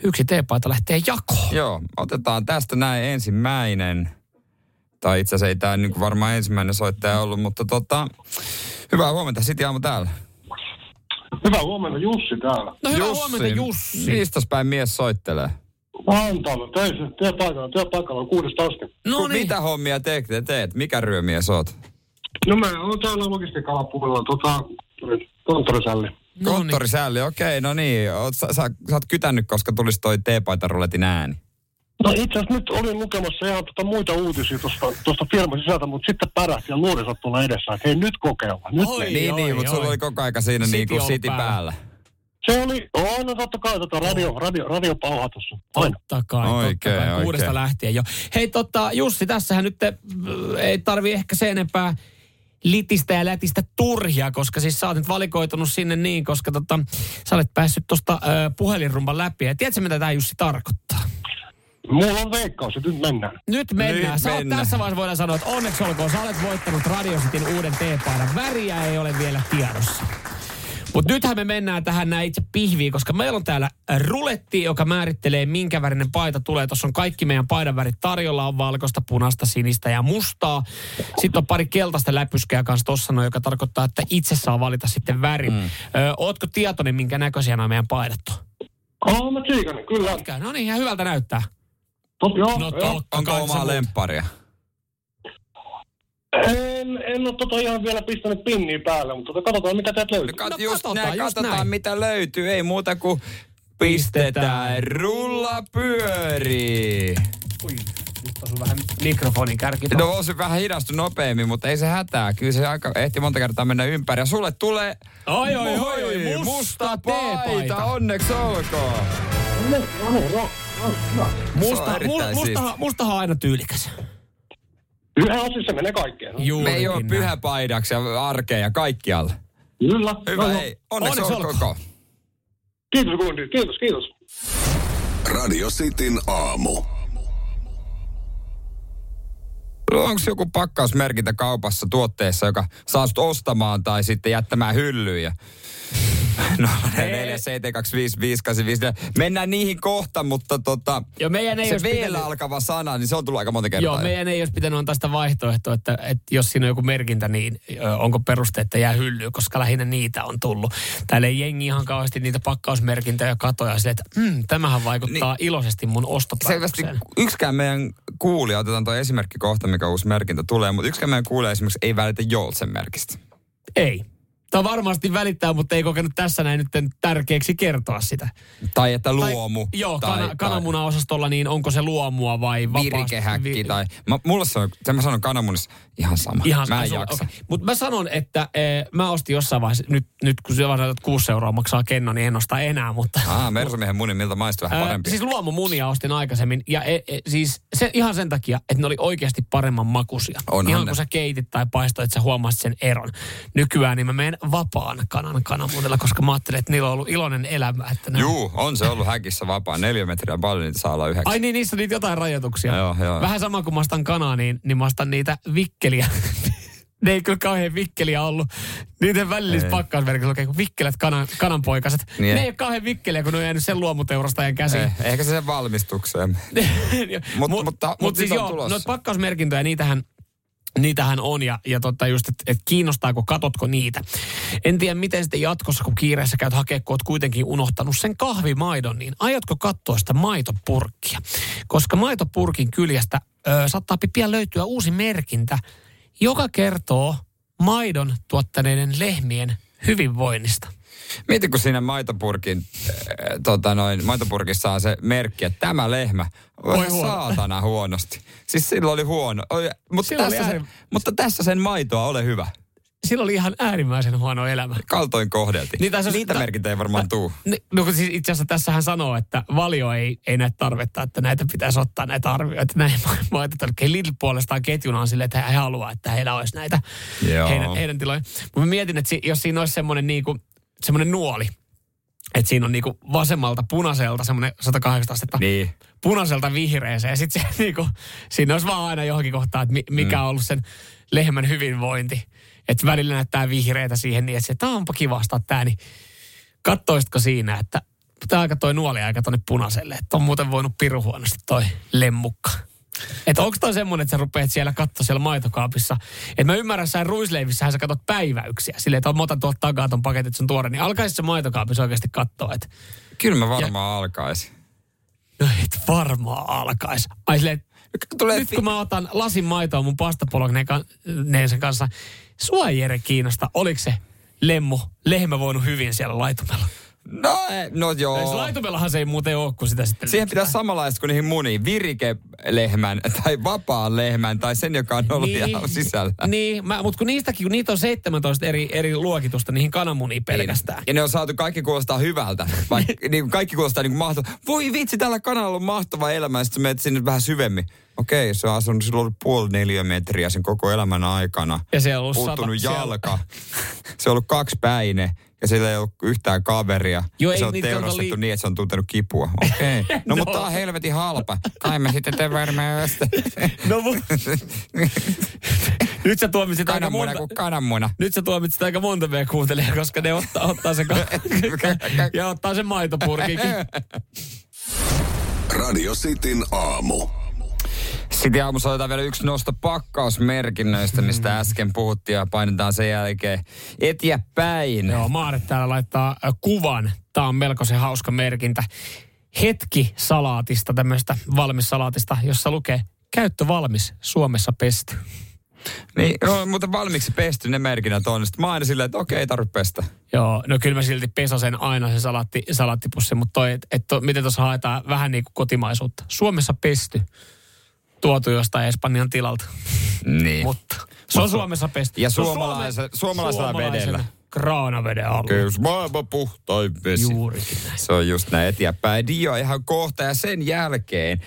yksi teepaita lähtee jakoon. Joo, otetaan tästä näin ensimmäinen. Tai itse asiassa ei tämä niin varmaan ensimmäinen soittaja ollut, mutta tota, hyvää huomenta. Siti aamu täällä. Hyvää huomenta, Jussi täällä. No hyvää huomenta Jussi. Mistä päin mies soittelee? Vantaalla töissä, työpaikalla, työpaikalla on kuudesta asti. No niin. Mitä hommia te, te teet? Mikä ryömies oot? No mä oon täällä logistiikalla puolella, tota, konttorisälli. No niin. Konttorisälli, okei, no niin. Oot, sä, sä, sä oot kytännyt, koska tulisi toi teepaitaruletin ääni. No itse asiassa nyt olin lukemassa ihan tota muita uutisia tuosta, tuosta firman sisältä, mutta sitten pärähti ja nuorisot tulee edessä, että hei nyt kokeillaan. Nyt Oi, me- niin, oi, niin, mutta sulla oli koko aika siinä City niin kuin siti päällä. päällä. Se oli, no totta kai tota radio, radio, radiopauha tuossa. Aina. Totta kai, Oikein, totta kai. oikein. Kuudesta lähtien jo. Hei tota, Jussi, tässähän nyt äh, ei tarvi ehkä sen enempää litistä ja lätistä turhia, koska siis sä oot nyt valikoitunut sinne niin, koska tota, sä olet päässyt tuosta äh, puhelinrumban läpi. Ja tiedätkö, mitä tämä Jussi tarkoittaa? Mulla on veikkaus, että nyt mennään. Nyt mennään. Nyt Sä oot mennään. tässä vaiheessa voidaan sanoa, että onneksi olkoon, sä olet voittanut Radio Cityn uuden teepaidan. Väriä ei ole vielä tiedossa. Mutta nythän me mennään tähän näin itse pihviin, koska meillä on täällä ruletti, joka määrittelee, minkä värinen paita tulee. Tuossa on kaikki meidän paidan värit tarjolla, on valkoista, punaista, sinistä ja mustaa. Sitten on pari keltaista läpyskää kanssa tuossa, no, joka tarkoittaa, että itse saa valita sitten värin. Mm. Ö, ootko tietoinen, minkä näköisiä nämä meidän paidat on? Oh, mä tsiikanin, kyllä. Ootko? No niin, ihan hyvältä näyttää. Tot, joo, No joo. totta Onko omaa lempparia? En, en ole tota ihan vielä pistänyt pinniä päälle, mutta tota, katsotaan mitä täältä löytyy. Kat, No just katsotaan, näin, just katsotaan näin. mitä löytyy. Ei muuta kuin Pistetään. pistetään rulla pyörii. Ui, nyt on sun vähän mikrofonin kärki. No on se vähän hidastu nopeammin, mutta ei se hätää. Kyllä se aika ehti monta kertaa mennä ympäri. Ja sulle tulee Oi, oi, oi, oi, musta teepaita. Onneksi olkoon. No, no, no, no, no. Musta, on erittäin mu, siisti. mustahan, mustahan on aina tyylikäs. Yhden osissa menee kaikkeen. No. Me Juurikin ei ole pyhäpaidaksi ja arkea ja kaikkialla. Kyllä. Hyvä, no, no. hei. Onneksi, Onneksi olkoon. olkoon. Kiitos kiitos, kiitos. Radio Cityn aamu. Onko joku pakkausmerkintä kaupassa tuotteessa, joka saa sut ostamaan tai sitten jättämään hyllyyn ja No, 4, 7, 2, 5, 5, 8, 5. Mennään niihin kohta, mutta tota, Joo, meidän ei se vielä pitänyt- alkava sana, niin se on tullut aika monta kertaa. Joo, jo. meidän ei olisi pitänyt antaa sitä vaihtoehtoa, että, että jos siinä on joku merkintä, niin onko peruste, että jää hyllyyn, koska lähinnä niitä on tullut. Täällä ei jengi ihan kauheasti niitä pakkausmerkintöjä katoja sille, että mm, tämähän vaikuttaa niin, iloisesti mun Selvästi ostopäätökseen. yksikään meidän kuulija, otetaan tuo esimerkki kohta, mikä uusi merkintä tulee, mutta yksikään meidän kuulija esimerkiksi ei välitä Joltsen merkistä. Ei. Tämä varmasti välittää, mutta ei kokenut tässä näin nyt tärkeäksi kertoa sitä. Tai että Tai- luomu. Joo, tai, kana, kananmuna-osastolla, niin onko se luomua vai vapaasti? virikehäkki vi- tai... Mä, mulla se on, sen mä sanon kananmunissa, ihan sama. Ihan mä en jaksa. okei. Mutta mä sanon, että e, mä ostin jossain vaiheessa, nyt, nyt kun se vaan 6 euroa maksaa kenno, niin en osta enää, mutta... Ah, Mersumiehen munin, miltä maistuu vähän parempi. siis luomumunia ostin aikaisemmin ja e, e, siis se, ihan sen takia, että ne oli oikeasti paremman makuisia. Onhan ihan ne. kun sä keitit tai paistoit, että sä huomasit sen eron. Nykyään niin mä menen vapaan kanan kananmunilla, koska mä ajattelin, että niillä on ollut iloinen elämä. Että ne... Juu, on se ollut häkissä vapaa. Neljä metriä paljon niitä saa olla yhdeksän. Ai niin, niissä on niitä jotain rajoituksia. Joo, joo. Vähän sama kuin mä ostan kanaa, niin, niin mä ostan niitä vikkeliä. ne ei kyllä kauhean vikkeliä ollut. Niiden välillisessä Ei. pakkausmerkissä lukee kuin vikkelät kanan, kananpoikaset. Niin. Ne ei ole kauhean vikkeliä, kun ne on jäänyt sen luomuteurastajan käsiin. Eh, ehkä se sen valmistukseen. Mut- Mut- mutta- mut mutta siis joo, tulossa. noita pakkausmerkintöjä, niitähän, niitähän on ja, ja tota just, että et kiinnostaako, katotko niitä. En tiedä, miten sitten jatkossa, kun kiireessä käyt hakea, kun oot kuitenkin unohtanut sen kahvimaidon, niin aiotko katsoa sitä maitopurkkia? Koska maitopurkin kyljestä ö, saattaa pian löytyä uusi merkintä, joka kertoo maidon tuottaneiden lehmien hyvinvoinnista. Mieti, kun siinä maitopurkin, äh, tota noin, maitopurkissa on se merkki, että tämä lehmä Voi huono. saatana huonosti. Siis silloin oli huono. Oli, mutta, Silloin oli tässä sen, ääri- mutta tässä sen maitoa, ole hyvä. Sillä oli ihan äärimmäisen huono elämä. Kaltoin kohdeltiin. Niin, se- Niitä ta- merkintöjä ei varmaan tuu. Ni- No kun siis itse asiassa tässä hän sanoo, että valio ei, ei näe tarvetta, että näitä pitäisi ottaa näitä arvioita. Näin maitotelkki. Lidl puolestaan ketjuna on silleen, että he haluaa, että heillä olisi näitä Joo. heidän, heidän tiloja. Mutta mietin, että si, jos siinä olisi semmoinen niinku, semmoinen nuoli, että siinä on niinku vasemmalta punaiselta semmoinen 180 astetta Niin. punaiselta vihreeseen. Ja sitten se, niinku, siinä olisi vaan aina johonkin kohtaan, että mi, mikä on ollut sen lehmän hyvinvointi. Että välillä näyttää vihreitä siihen niin, että se, että onpa kiva ostaa tää, niin kattoisitko siinä, että tämä aika toi nuoli aika tonne punaiselle, että on muuten voinut piru huonosti toi lemmukka. Että onko toi semmonen, että sä rupeat siellä katto siellä maitokaapissa. Että mä ymmärrän, että ruisleivissähän sä katot päiväyksiä. Silleen, että mä otan tuolta takaa ton se on tuore. Niin alkaisi se maitokaapissa oikeasti katsoa, että Kyllä mä varmaan alkaisin. no et varmaan alkaisi. Ai silleen, Tulee nyt kun mä otan lasin maitoa mun pastapologneen kanssa, sua ei Jere kiinnosta, oliko se lemmu, lehmä voinut hyvin siellä laitumella? No, eh, no joo. Laitumellahan se ei muuten ole, kun sitä sitten... Siihen pitää samanlaista kuin niihin muniin. Virike-lehmän tai vapaan lehmän tai sen, joka on ollut niin, sisällä. Niin, mä, mutta kun niistäkin, kun niitä on 17 eri, eri luokitusta niihin kananmuniin pelkästään. Ja ne on saatu, kaikki kuulostaa hyvältä. Vaikka niin kaikki kuulostaa niin kuin mahtavaa. Voi vitsi, tällä kanalla on mahtava elämä. Ja sitten menet sinne vähän syvemmin. Okei, se on asunut silloin ollut puoli neljä metriä sen koko elämän aikana. Ja siellä on ollut Puuttunut sata- jalka. Se on ollut kaksipäinen. Ja sillä ei ollut yhtään kaveria. Joo, ja ei se on niitä teurastettu li- niin, että se on tuntenut kipua. Okei. No, No. mutta tää on helvetin halpa. Kai me sitten te varmaan. No mut... Nyt sä tuomitsit aika Kananmuna monta... kuin kananmuna. Nyt sä tuomitsit aika monta meidän kuuntelijaa, koska ne ottaa, ottaa sen, ka- ja ottaa sen maitopurkikin. Radio Cityn aamu. Sitten aamussa otetaan vielä yksi nosto pakkausmerkinnöistä, mistä äsken puhuttiin ja painetaan sen jälkeen eteenpäin. Joo, Maaret täällä laittaa äh, kuvan Tämä on melkoisen hauska merkintä. Hetki salaatista, tämmöistä valmis salaatista, jossa lukee käyttö valmis, Suomessa pesty. Niin, no, mutta valmiiksi pesty ne merkinnät on. Sitten mä aina silleen, että okei, ei tarvitse pestä. Joo, no kyllä mä silti pesasen aina sen salaatti, salaattipussi, mutta toi, et, et, to, miten tuossa haetaan vähän niin kuin kotimaisuutta. Suomessa pesty, tuotu jostain Espanjan tilalta, Niin. mutta se on Suomessa pesty. Ja suomalaisen- suomalaisella vedellä. Kraanaveden alla. Kyllä, maailman puhtain vesi. Juurikin näin. Se on just näin eteenpäin. Dio ihan kohta ja sen jälkeen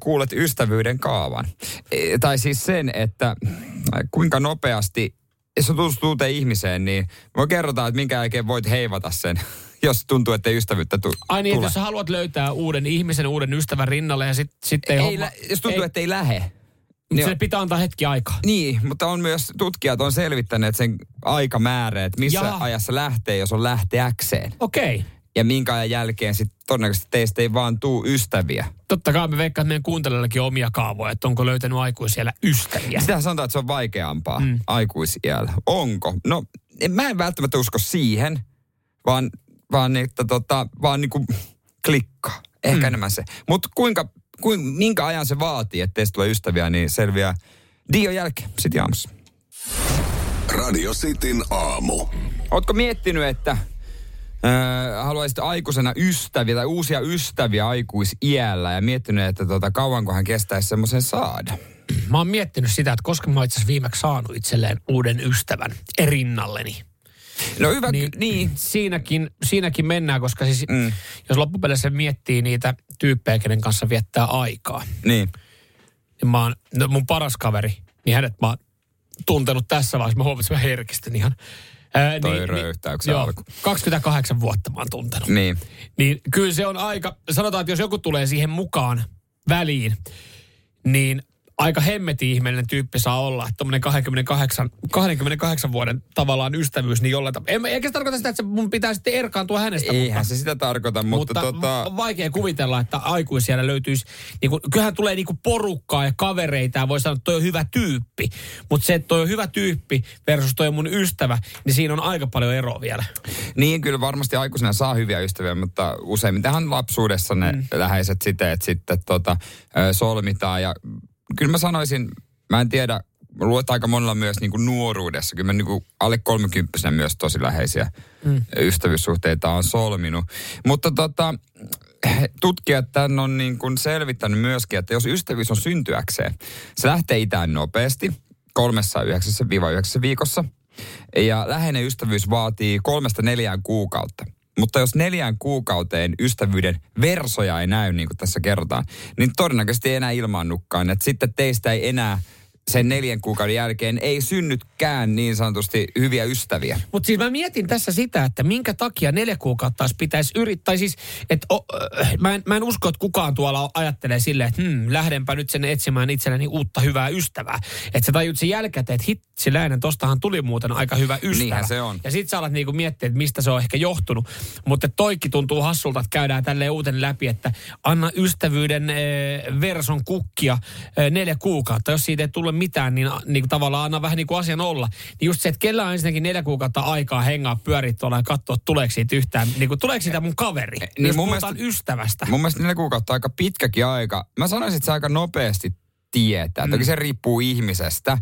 kuulet ystävyyden kaavan. E, tai siis sen, että kuinka nopeasti, jos on tutustuu ihmiseen, niin voi kerrotaan, että minkä jälkeen voit heivata sen, jos tuntuu, että ei ystävyyttä tu- Ai niin, tule. jos sä haluat löytää uuden ihmisen, uuden ystävän rinnalle ja sitten sit ei, ei, homma, lä- jos tuntuu, ei, että ei lähe. Niin se pitää antaa hetki aikaa. Niin, mutta on myös tutkijat on selvittäneet sen aikamääreen, että missä Jaha. ajassa lähtee, jos on lähteäkseen. Okei. Okay. Ja minkä ajan jälkeen sitten todennäköisesti teistä ei vaan tuu ystäviä. Totta kai me veikkaan, että meidän kuuntelijoillakin on omia kaavoja, että onko löytänyt aikuisiellä ystäviä. Sitä sanotaan, että se on vaikeampaa mm. aikuisiällä. Onko? No, en, mä en välttämättä usko siihen, vaan, vaan, että tota, vaan niinku klikkaa. Ehkä mm. enemmän se. Mutta kuinka, kuin, minkä ajan se vaatii, että teistä tulee ystäviä, niin selviää Dio jälkeen, sitten aamussa. Radio Cityn aamu. Ootko miettinyt, että äh, haluaisit aikuisena ystäviä tai uusia ystäviä aikuisiällä ja miettinyt, että tota, kauankohan kestäisi semmoisen saada? Mä oon miettinyt sitä, että koska mä oon itse viimeksi saanut itselleen uuden ystävän rinnalleni. No hyvä, Niin, niin, niin. Siinäkin, siinäkin mennään, koska siis Mm. jos loppupeleissä miettii niitä tyyppejä, kenen kanssa viettää aikaa, niin. niin mä oon, no mun paras kaveri, niin hänet mä oon tuntenut tässä vaiheessa. Mä huomasin, että mä herkistyn ihan. Ää, Toi röyhtäyksen joo, alku. 28 vuotta mä oon tuntenut. Niin. Niin kyllä se on aika, sanotaan, että jos joku tulee siihen mukaan väliin, niin aika hemmeti ihmeellinen tyyppi saa olla. Että tommonen 28, 28 vuoden tavallaan ystävyys, niin jollain tavalla. En- Eikä se tarkoita sitä, että se mun pitää sitten erkaantua hänestä. Eihän mutta, se sitä tarkoita, mutta, mutta tota... on vaikea kuvitella, että aikuisiellä löytyisi, niin kuin, kyllähän tulee niin porukkaa ja kavereita ja voi sanoa, että toi on hyvä tyyppi. Mutta se, että toi on hyvä tyyppi versus toi on mun ystävä, niin siinä on aika paljon eroa vielä. Niin, kyllä varmasti aikuisena saa hyviä ystäviä, mutta useimmitenhan lapsuudessa ne mm. läheiset siteet sitten tota, solmitaan. Ja kyllä mä sanoisin, mä en tiedä, mä luulen, että aika monella myös niin kuin nuoruudessa, kyllä mä niin kuin alle 30 myös tosi läheisiä mm. ystävyyssuhteita on solminut. Mutta tota, tutkijat tämän on niin kuin selvittänyt myöskin, että jos ystävyys on syntyäkseen, se lähtee itään nopeasti, kolmessa yhdeksässä viiva yhdeksässä viikossa. Ja läheinen ystävyys vaatii kolmesta neljään kuukautta. Mutta jos neljään kuukauteen ystävyyden versoja ei näy, niin kuin tässä kerrotaan, niin todennäköisesti ei enää ilmaannukkaan. Että sitten teistä ei enää sen neljän kuukauden jälkeen ei synnytkään niin sanotusti hyviä ystäviä. Mutta siis mä mietin tässä sitä, että minkä takia neljä kuukautta taas pitäisi yrittää. Siis, että o, äh, mä, en, mä en usko, että kukaan tuolla ajattelee silleen, että hmm, lähdenpä nyt sen etsimään itselleni uutta hyvää ystävää. Että sä tajut sen jälkikäteen, että hitsi läinen, tostahan tuli muuten aika hyvä ystävä. Niinhän se on. Ja sit sä alat niinku miettiä, että mistä se on ehkä johtunut. Mutta toikki tuntuu hassulta, että käydään tälleen uuten läpi, että anna ystävyyden e, verson kukkia e, neljä kuukautta. Jos siitä ei tule mitään, niin, niin kuin tavallaan anna vähän niin kuin asian olla. Niin just se, että kellä on ensinnäkin neljä kuukautta aikaa hengaa pyöriä tuolla ja katsoa, tuleeko siitä yhtään, niin kuin, tuleeko siitä mun kaveri. Niin niin jos mun puhutaan ystävästä. Mun mielestä neljä kuukautta on aika pitkäkin aika. Mä sanoisin, että se aika nopeasti tietää. Mm. Toki se riippuu ihmisestä.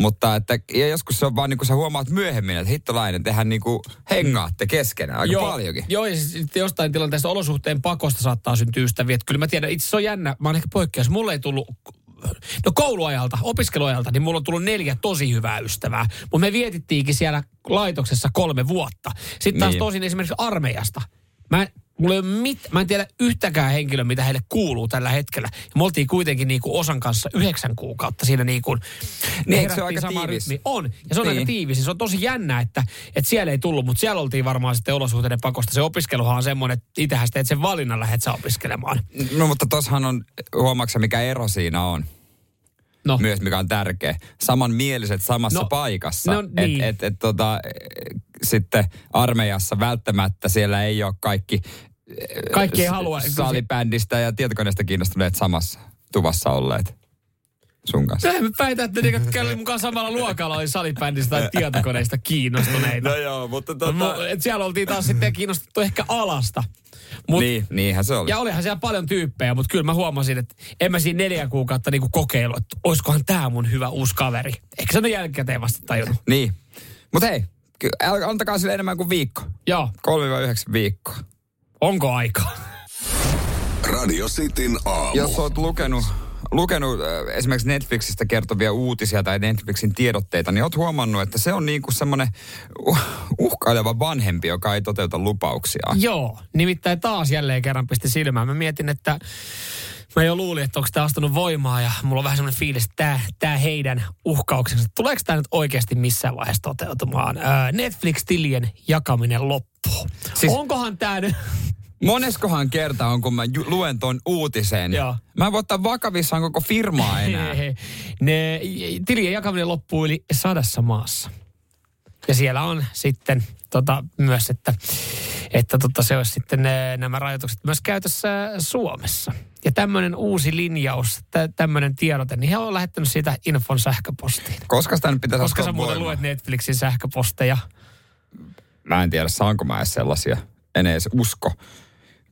Mutta että, ja joskus se on vaan niin kuin sä huomaat myöhemmin, että hittolainen, tehän niin kuin hengaatte keskenään aika joo, paljonkin. Joo, ja sitten jostain tilanteesta olosuhteen pakosta saattaa syntyä ystäviä. Että kyllä mä tiedän, itse se on jännä. Mä oon ehkä poikkeus. Mulle ei tullut No kouluajalta, opiskeluajalta, niin mulla on tullut neljä tosi hyvää ystävää. Mutta me vietittiinkin siellä laitoksessa kolme vuotta. Sitten taas Niin. tosin esimerkiksi armeijasta. Mä, mulla ei ole mit, mä en tiedä yhtäkään henkilöä, mitä heille kuuluu tällä hetkellä. Ja me oltiin kuitenkin niinku osan kanssa yhdeksän kuukautta siinä niinku... Niin, eikö se herättiin ole aika tiivis? rytmiin. On, ja se on Niin. aika tiivis. ja Se on tosi jännä, että, että siellä ei tullut, mutta siellä oltiin varmaan sitten olosuhteiden pakosta. Se opiskeluhan on semmoinen, että itsehän teet sen valinnan, lähdet sä opiskelemaan. No mutta tossahan on, huomaatko mikä ero siinä on? No, Myös mikä on tärkeä. Samanmieliset samassa No, paikassa. no niin. et, et, et, tota, eh, sitten armeijassa välttämättä siellä ei ole kaikki eh, Kaikki ei halua. Salibändistä ja tietokoneesta kiinnostuneet samassa tuvassa olleet. sun kanssa. Mä väitä, että ne, jotka mukaan samalla luokalla, oli salibändistä tai tietokoneista kiinnostuneita. No joo, mutta Mu- et siellä oltiin taas sitten kiinnostuttu ehkä alasta. Mut, Niin, niinhän se oli. Ja olihan siellä paljon tyyppejä, mutta kyllä mä huomasin, että en mä siinä neljä kuukautta niinku kokeilu, että oiskohan tää mun hyvä uusi kaveri. Eikö se ole jälkikäteen vasta tajunnut? Niin. Mutta hei, antakaa sille enemmän kuin viikko. Joo, 3-9 viikkoa. onko aikaa? Radio Cityn aamu. Jos oot lukenut, lukenut äh, esimerkiksi Netflixistä kertovia uutisia tai Netflixin tiedotteita, niin oot huomannut, että se on niinku semmoinen uh, uhkaileva vanhempi, joka ei toteuta lupauksia. Joo, nimittäin taas jälleen kerran pisti silmään. Mä mietin, että mä jo luulin, että onko tämä astunut voimaan ja mulla on vähän semmoinen fiilis, että tämä, tämä heidän uhkauksensa, tuleeko tämä nyt oikeasti missään vaiheessa toteutumaan? Ää, Netflix-tilien jakaminen loppuu. Siis... Onkohan tämä nyt... Moneskohan kerta on, kun mä ju- luen ton uutisen. Joo. Mä en voi ottaa vakavissaan koko firmaa enää. ne, tilien jakaminen loppuu yli sadassa maassa. Ja siellä on sitten tota, myös, että, että tota, se olisi sitten ne, nämä rajoitukset myös käytössä Suomessa. Ja tämmöinen uusi linjaus, tä, tämmöinen tiedote, niin he on lähettänyt siitä infon sähköpostiin. Koska sitä nyt pitäisi Koska sä muuten luet Netflixin sähköposteja. Mä en tiedä, saanko mä edes sellaisia. En edes usko.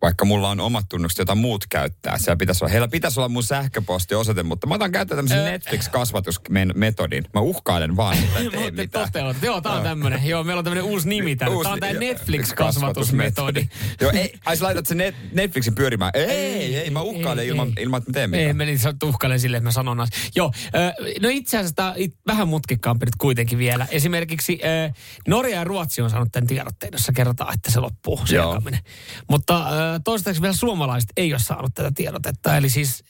Vaikka mulla on omat tunnukset, joita muut käyttää. Siellä pitäisi olla, heillä pitäisi olla mun sähköpostiosoite, mutta mä otan käyttää tämmöisen Netflix-kasvatusmetodin. Mä uhkailen vaan, tee Mutta mitään. Joo, tää on tämmöinen. Joo, meillä on tämmöinen uusi nimi tänne. Uusi Tää on tää Netflix-kasvatusmetodi. Joo, ei, ai sä laitat sen net, Netflixin pyörimään. Ei, ei, ei mä uhkailen ei, ilman, ei. ilman, että mä teen Ei, mitään. mä niin sä tuhkailen silleen, että mä sanon asian. Joo, no itse asiassa tää vähän mutkikkaampi nyt kuitenkin vielä. Esimerkiksi Norja ja Ruotsi on saanut tämän tiedotteen, jossa kerrotaan, että se loppuu, se. Mutta toistaiseksi vielä suomalaiset ei ole saanut tätä tiedotetta. Eli siis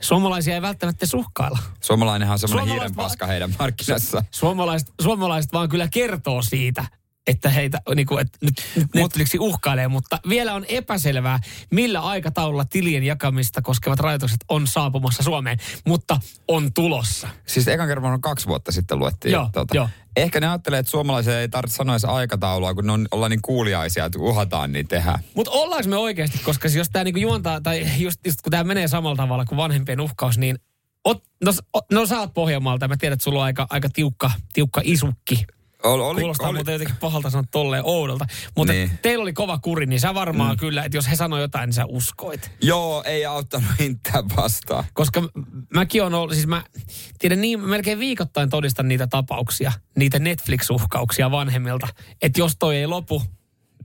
suomalaisia ei välttämättä suhkailla. Suomalainenhan on semmoinen Suomalaiset hiirenpaska heidän markkinassa. Suomalaiset, suomalaiset vaan kyllä kertoo siitä, että heitä niin kuin, että nyt, nyt Netflixi uhkailee, mutta vielä on epäselvää, millä aikataululla tilien jakamista koskevat rajoitukset on saapumassa Suomeen, mutta on tulossa. Siis ekan kerran varmaan kaksi vuotta sitten luettiin. Joo, tota. joo. Ehkä ne ajattelee, että suomalaisia ei tarvitse sanoa edes aikataulua, kun ne on, ollaan niin kuuliaisia, että uhataan, niin tehdään. Mutta ollaanko me oikeasti, koska jos tämä niinku juontaa, tai just, just kun tämä menee samalla tavalla kuin vanhempien uhkaus, niin ot, no, no sä oot Pohjanmaalta ja mä tiedän, että sulla on aika, aika tiukka, tiukka isukki. Oli, oli, Kuulostaa oli. muuten jotenkin pahalta sanoa tolleen oudolta. Mutta Niin. teillä oli kova kuri, niin sä varmaan mm. kyllä, että jos he sanoo jotain, niin sä uskoit. Joo, ei auttanut hintää vastaan. Koska mäkin on ollut, siis mä tiedän niin, melkein viikoittain todistan niitä tapauksia, niitä Netflix-uhkauksia vanhemmilta, että jos toi ei lopu,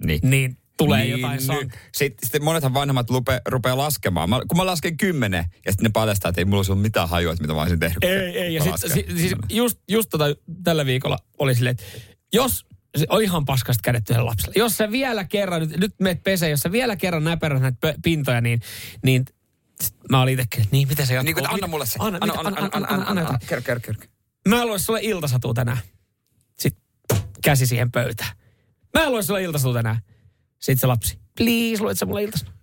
Niin. niin tulee niin, jotain sank. Sitten, sitten monethan vanhemmat lupe, rupeaa laskemaan. Mä, kun mä lasken kymmenen, ja sitten ne paljastaa, että ei mulla ollut mitään hajua, että mitä mä olisin tehnyt. kun Ei, ei. Ja sit, si, siis just, just tota, tällä viikolla oli silleen, että jos se on ihan paskasta kädet yhdelle lapselle. Jos sä vielä kerran, nyt, nyt meet pesee, jos sä vielä kerran näperät näitä pintoja, niin, niin mä olin itsekin, että niin, miten se jatkuu? Niin kuin, anna mulle se. Anna, anna, mitä- anna, anna, anna, anna, anna, jotain. Kerro, kerro, kerro. Mä luen sulle iltasatua tänään. Sitten käsi siihen pöytään. Mä luen sulle iltasatua tänään. Sitten se lapsi. Please, luet sä mulle iltasatua?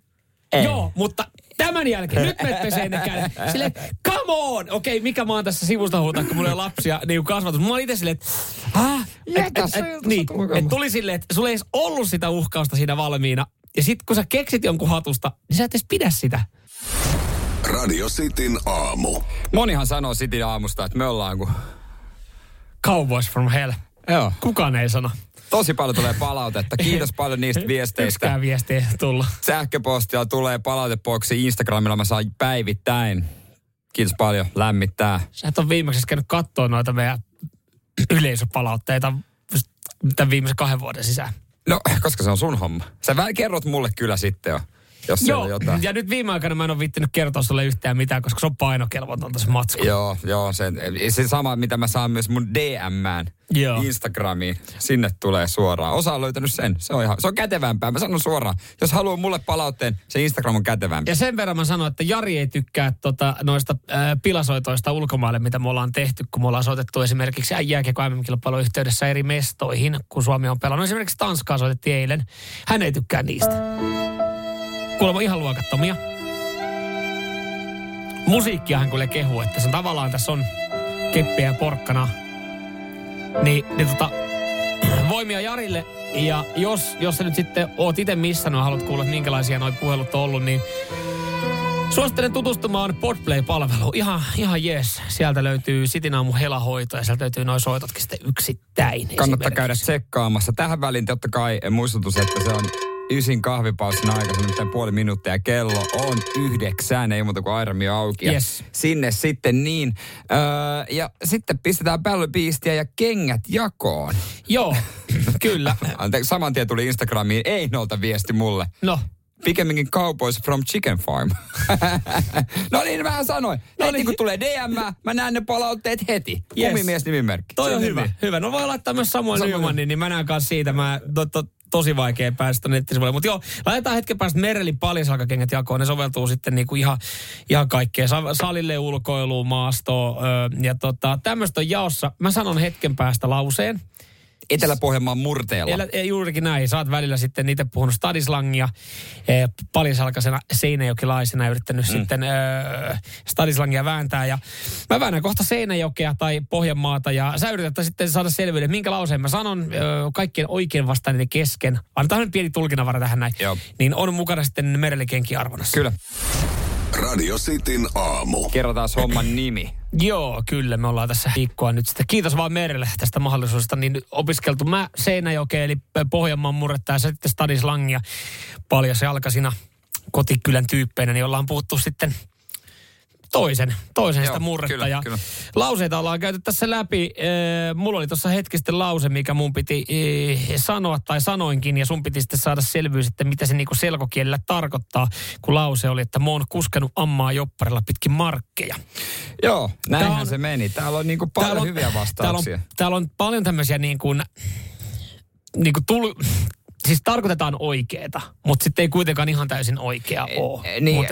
Joo, mutta tämän jälkeen, nyt me pesee ne kädet. Silleen, come on! Okei, mikä mä oon tässä sivusta huutaa, kun mulla on lapsia niin kasvatus. Mä olin itse silleen, että ah, et, et, se et, niin, et tuli silleen, että sulla ei edes ollut sitä uhkausta siinä valmiina. Ja sit kun sä keksit jonkun hatusta, niin sä et edes pidä sitä. Radio Cityn aamu. Monihan sanoo City aamusta, että me ollaan kuin... Cowboys from hell. Joo. Kukaan ei sano. Tosi paljon tulee palautetta. Kiitos paljon niistä viesteistä. Yksikään viesti ei tullut. Sähköpostia tulee palautepoksi Instagramilla. Mä saan päivittäin. Kiitos paljon. Lämmittää. Sä et ole viimeksi käynyt katsoa noita meidän yleisöpalautteita tämän viimeisen kahden vuoden sisään. No, koska se on sun homma. Sä kerrot mulle kyllä sitten jo, jos Joo, jotain. ja nyt viime aikoina mä en ole viittinyt kertoa sulle yhtään mitään, koska se on painokelvotonta se matsku. Joo, joo, se, se sama, mitä mä saan myös mun DMään Joo. Instagramiin. Sinne tulee suoraan. Osa on löytänyt sen. Se on, ihan, se on kätevämpää. Mä sanon suoraan. Jos haluaa mulle palautteen, se Instagram on kätevämpi. Ja sen verran mä sanoin, että Jari ei tykkää tota, noista äh, pilasoitoista ulkomaille, mitä me ollaan tehty, kun me ollaan soitettu esimerkiksi jääkiekko MM-kilpailun yhteydessä eri mestoihin, kun Suomi on pelannut. Esimerkiksi Tanskaa soitettiin eilen. Hän ei tykkää niistä. Kuulemma ihan luokattomia. Musiikkia hän kyllä kehuu, että se on tavallaan tässä on keppiä ja porkkana. Niin, niin tota, voimia Jarille. Ja jos, jos sä nyt sitten oot itse missannut ja haluat kuulla, että minkälaisia noi puhelut on ollut, niin Suosittelen tutustumaan Podplay-palveluun. Ihan, ihan jees. Sieltä löytyy Sitin aamu helahoito ja sieltä löytyy noin soitotkin sitten yksittäin. Kannattaa käydä tsekkaamassa. Tähän väliin totta kai muistutus, että se on ysin kahvipausin aika, se on puoli minuuttia. Kello on yhdeksän, ei muuta kuin airami auki. Ja Yes. Sinne sitten niin. Öö, ja sitten pistetään pällypiistiä ja kengät jakoon. Joo, kyllä. Anteeksi, saman tien tuli Instagramiin Einolta viesti mulle. No, Pikemminkin Cowboys from Chicken Farm. no niin, mä sanoin. No niin, kun tulee DM, mä näen ne palautteet heti. Yes. Kumimies nimimerkki. toi on nimi. hyvä. Hyvä. No voi laittaa myös Samuel Samuel. Nymanin, niin mä näen kanssa siitä. Mä, to, to, tosi vaikea päästä nettisivuille. Mutta joo, laitetaan hetken päästä Merelin paljasalkakengät jakoon. Ne soveltuu sitten niinku ihan, ihan kaikkeen. Sa- Salille, ulkoiluun, maastoon. Ja tota, tämmöistä on jaossa. Mä sanon hetken päästä lauseen. Etelä-Pohjanmaan murteella. Elä, juurikin näin. Oot välillä sitten itse puhunut stadislangia eh, paljasalkaisena seinäjokilaisena yrittänyt mm. sitten eh, stadislangia vääntää. Ja mä väännän kohta Seinäjokea tai Pohjanmaata ja sä yrität sitten saada selville, minkä lauseen mä sanon eh, kaikkien oikein vastainen kesken. Annetaan nyt pieni tulkinnanvara tähän näin. Joo. Niin on mukana sitten Merelikenki arvonnassa. Kyllä. Radio Cityn aamu. Kerrotaan homman nimi. Joo, kyllä. Me ollaan tässä viikkoa nyt sitten. Kiitos vaan Merelle tästä mahdollisuudesta. Niin opiskeltu mä Seinäjoke, eli Pohjanmaan murretta ja sitten Stadislangia paljas jalkasina kotikylän tyyppeinä, niin ollaan puhuttu sitten toisen, toisen Joo, sitä murretta. kyllä, ja kyllä. Lauseita ollaan käyty tässä läpi. Mulla oli tuossa hetki sitten lause, mikä mun piti sanoa tai sanoinkin, ja sun piti sitten saada selvyys, että mitä se niinku selkokielellä tarkoittaa, kun lause oli, että mä oon kuskenut ammaa jopparilla pitkin markkeja. Joo, näinhän on- se meni. Täällä on niinku paljon Täällä on- hyviä vastauksia. Täällä on, täällä on paljon tämmöisiä niin kuin, niin kuin tul, siis tarkoitetaan oikeeta, mutta sitten ei kuitenkaan ihan täysin oikea ole. e, niin,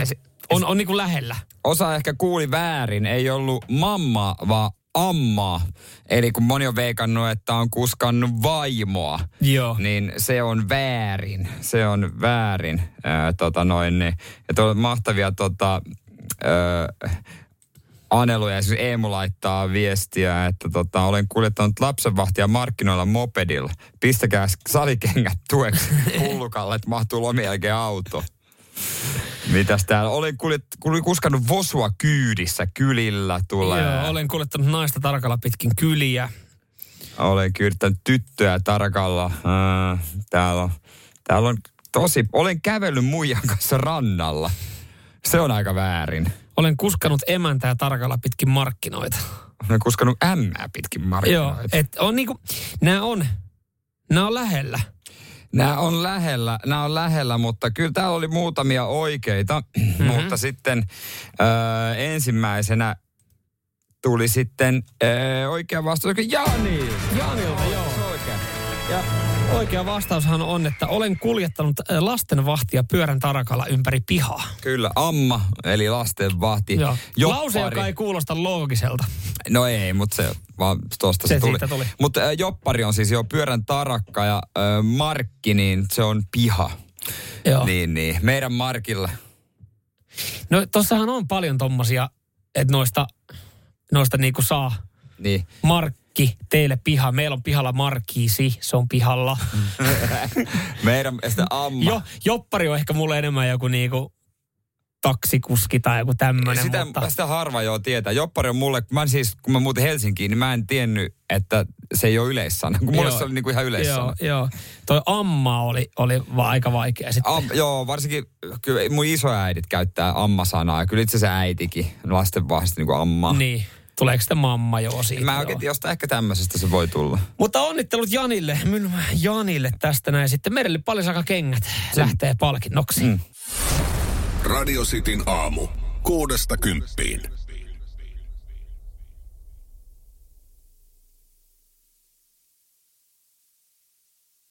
on, on niin kuin lähellä. Osa ehkä kuuli väärin. Ei ollut mamma, vaan amma. Eli kun moni on veikannut, että on kuskannut vaimoa, Joo. niin se on väärin. Se on väärin. Ää, tota noin, niin. Ja tuolla on mahtavia tota, ää, aneluja. Esimerkiksi Eemu laittaa viestiä, että tota, olen kuljettanut lapsenvahtia markkinoilla mopedilla. Pistäkää salikengät tueksi hullukalle, että mahtuu lomien jälkeen auto. Mitäs täällä? Olen kuljet, kul- kuskannut Vosua kyydissä, kylillä tulee. Joo, olen kuljettanut naista tarkalla pitkin kyliä. Olen kyydittänyt tyttöä tarkalla. Täällä, on, täällä on tosi... Olen kävellyt muijan kanssa rannalla. Se on aika väärin. Olen kuskanut emäntää tarkalla pitkin markkinoita. Olen kuskannut ämmää pitkin Joo, markkinoita. et on niinku, nämä on, nämä on lähellä. Nämä on lähellä, nämä on lähellä, mutta kyllä täällä oli muutamia oikeita. Mm-hmm. Mutta sitten ö, ensimmäisenä tuli sitten ö, oikea vastaus. Jani! Se on oikea vastaushan on, että olen kuljettanut äh, lastenvahtia pyörän tarakalla ympäri pihaa. Kyllä, amma, eli lastenvahti. Joo. Joppari. Lause, joka ei kuulosta loogiselta. No ei, mutta se vaan tuosta se, Se tuli. tuli. Mutta äh, joppari on siis jo pyörän tarakka ja äh, markki, niin se on piha. Joo. Niin, niin. Meidän markilla. No tossahan on paljon tommosia, että noista, noista niinku saa Niin. Markki teille piha. Meillä on pihalla markkiisi, se on pihalla. Meidän sitä amma. Jo, joppari on ehkä mulle enemmän joku niinku taksikuski tai joku tämmöinen. sitä, mutta... sitä harva joo tietää. Joppari on mulle, mä siis, kun mä muutin Helsinkiin, niin mä en tiennyt, että se ei ole yleissana. Kun mulle Joo. se oli niinku ihan yleissana. Joo, joo. Toi amma oli, oli va- aika vaikea sitten. Am, joo, varsinkin kyllä mun isoäidit käyttää amma-sanaa. Kyllä itse asiassa äitikin lasten vahvasti niin kuin amma. Niin. Tuleeko sitä mamma joo siitä? Mä oikein tiedä, jostain ehkä tämmöisestä se voi tulla. Mutta onnittelut Janille, minun Janille tästä näin. Sitten Merelle paljon kengät lähtee palkinnoksi. Mm. Radio Cityn aamu. Kuudesta kymppiin.